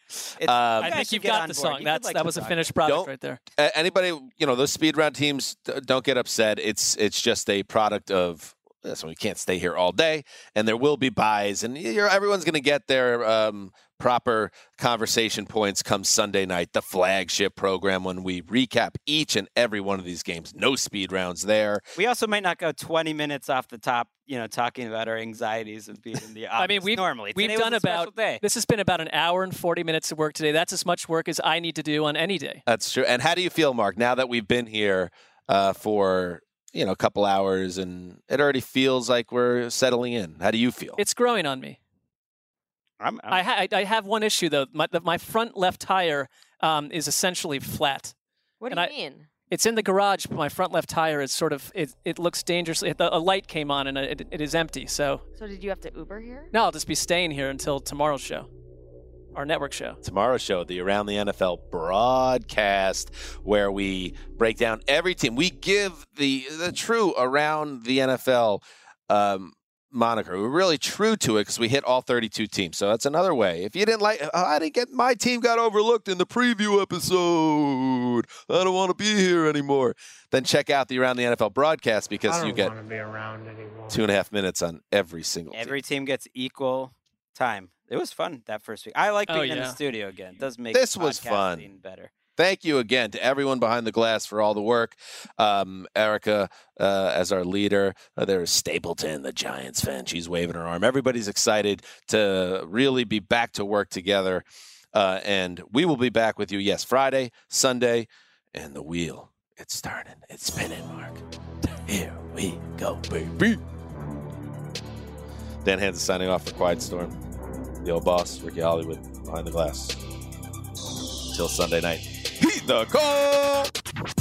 [SPEAKER 1] Um,
[SPEAKER 3] I think you've got the
[SPEAKER 2] board.
[SPEAKER 3] song.
[SPEAKER 2] You
[SPEAKER 3] That's
[SPEAKER 2] like
[SPEAKER 3] that was a finished product
[SPEAKER 1] Don't-
[SPEAKER 3] right there.
[SPEAKER 1] Anybody you know those speed round teams don't get upset it's it's just a product of so we can't stay here all day and there will be buys and you're, everyone's going to get their um, proper conversation points come sunday night the flagship program when we recap each and every one of these games no speed rounds there
[SPEAKER 2] We also might not go 20 minutes off the top, you know, talking about our anxieties of being in the office.
[SPEAKER 3] I mean, we've
[SPEAKER 2] normally
[SPEAKER 3] we've done
[SPEAKER 2] a
[SPEAKER 3] about
[SPEAKER 2] day.
[SPEAKER 3] this has been about an hour and forty minutes of work today. That's as much work as I need to do on any day.
[SPEAKER 1] that's true and how do you feel mark now that we've been here uh, for you know a couple hours and it already feels like we're settling in how do you feel
[SPEAKER 3] It's growing on me.
[SPEAKER 2] I'm, I'm,
[SPEAKER 3] I, ha- I have one issue though. My, the, my front left tire um, is essentially flat.
[SPEAKER 4] What do you
[SPEAKER 3] I-
[SPEAKER 4] mean?
[SPEAKER 3] It's in the garage, but my front left tire is sort of it. It looks dangerously. A light came on and it, it is empty. So
[SPEAKER 4] So did you have to Uber here?
[SPEAKER 3] no, I'll just be staying here until tomorrow's show, our network show.
[SPEAKER 1] tomorrow's show, the Around the NFL broadcast, where we break down every team. We give the the true Around the NFL um, moniker. We're really true to it because we hit all 32 teams. So that's another way. If you didn't like, "Oh, I didn't get my team got overlooked in the preview episode. I don't want to be here anymore. Then check out the Around the NFL broadcast because you get
[SPEAKER 5] be around anymore.
[SPEAKER 1] two and a half minutes on every single team.
[SPEAKER 2] Every team gets equal time. It was fun that first week. I like
[SPEAKER 3] Oh,
[SPEAKER 2] being in the studio again. It does make
[SPEAKER 1] This was fun.
[SPEAKER 2] better.
[SPEAKER 1] Thank you again to everyone behind the glass for all the work. Um, Erica, uh, as our leader, uh, there's Stapleton, the Giants fan. She's waving her arm. Everybody's excited to really be back to work together. Uh, and we will be back with you, yes, Friday, Sunday, and the wheel. It's turning. It's spinning, Marc. Here we go, baby. Dan Hanzus signing off for Quiet Storm. The old boss, Ricky Hollywood, behind the glass. Till Sunday night. The call.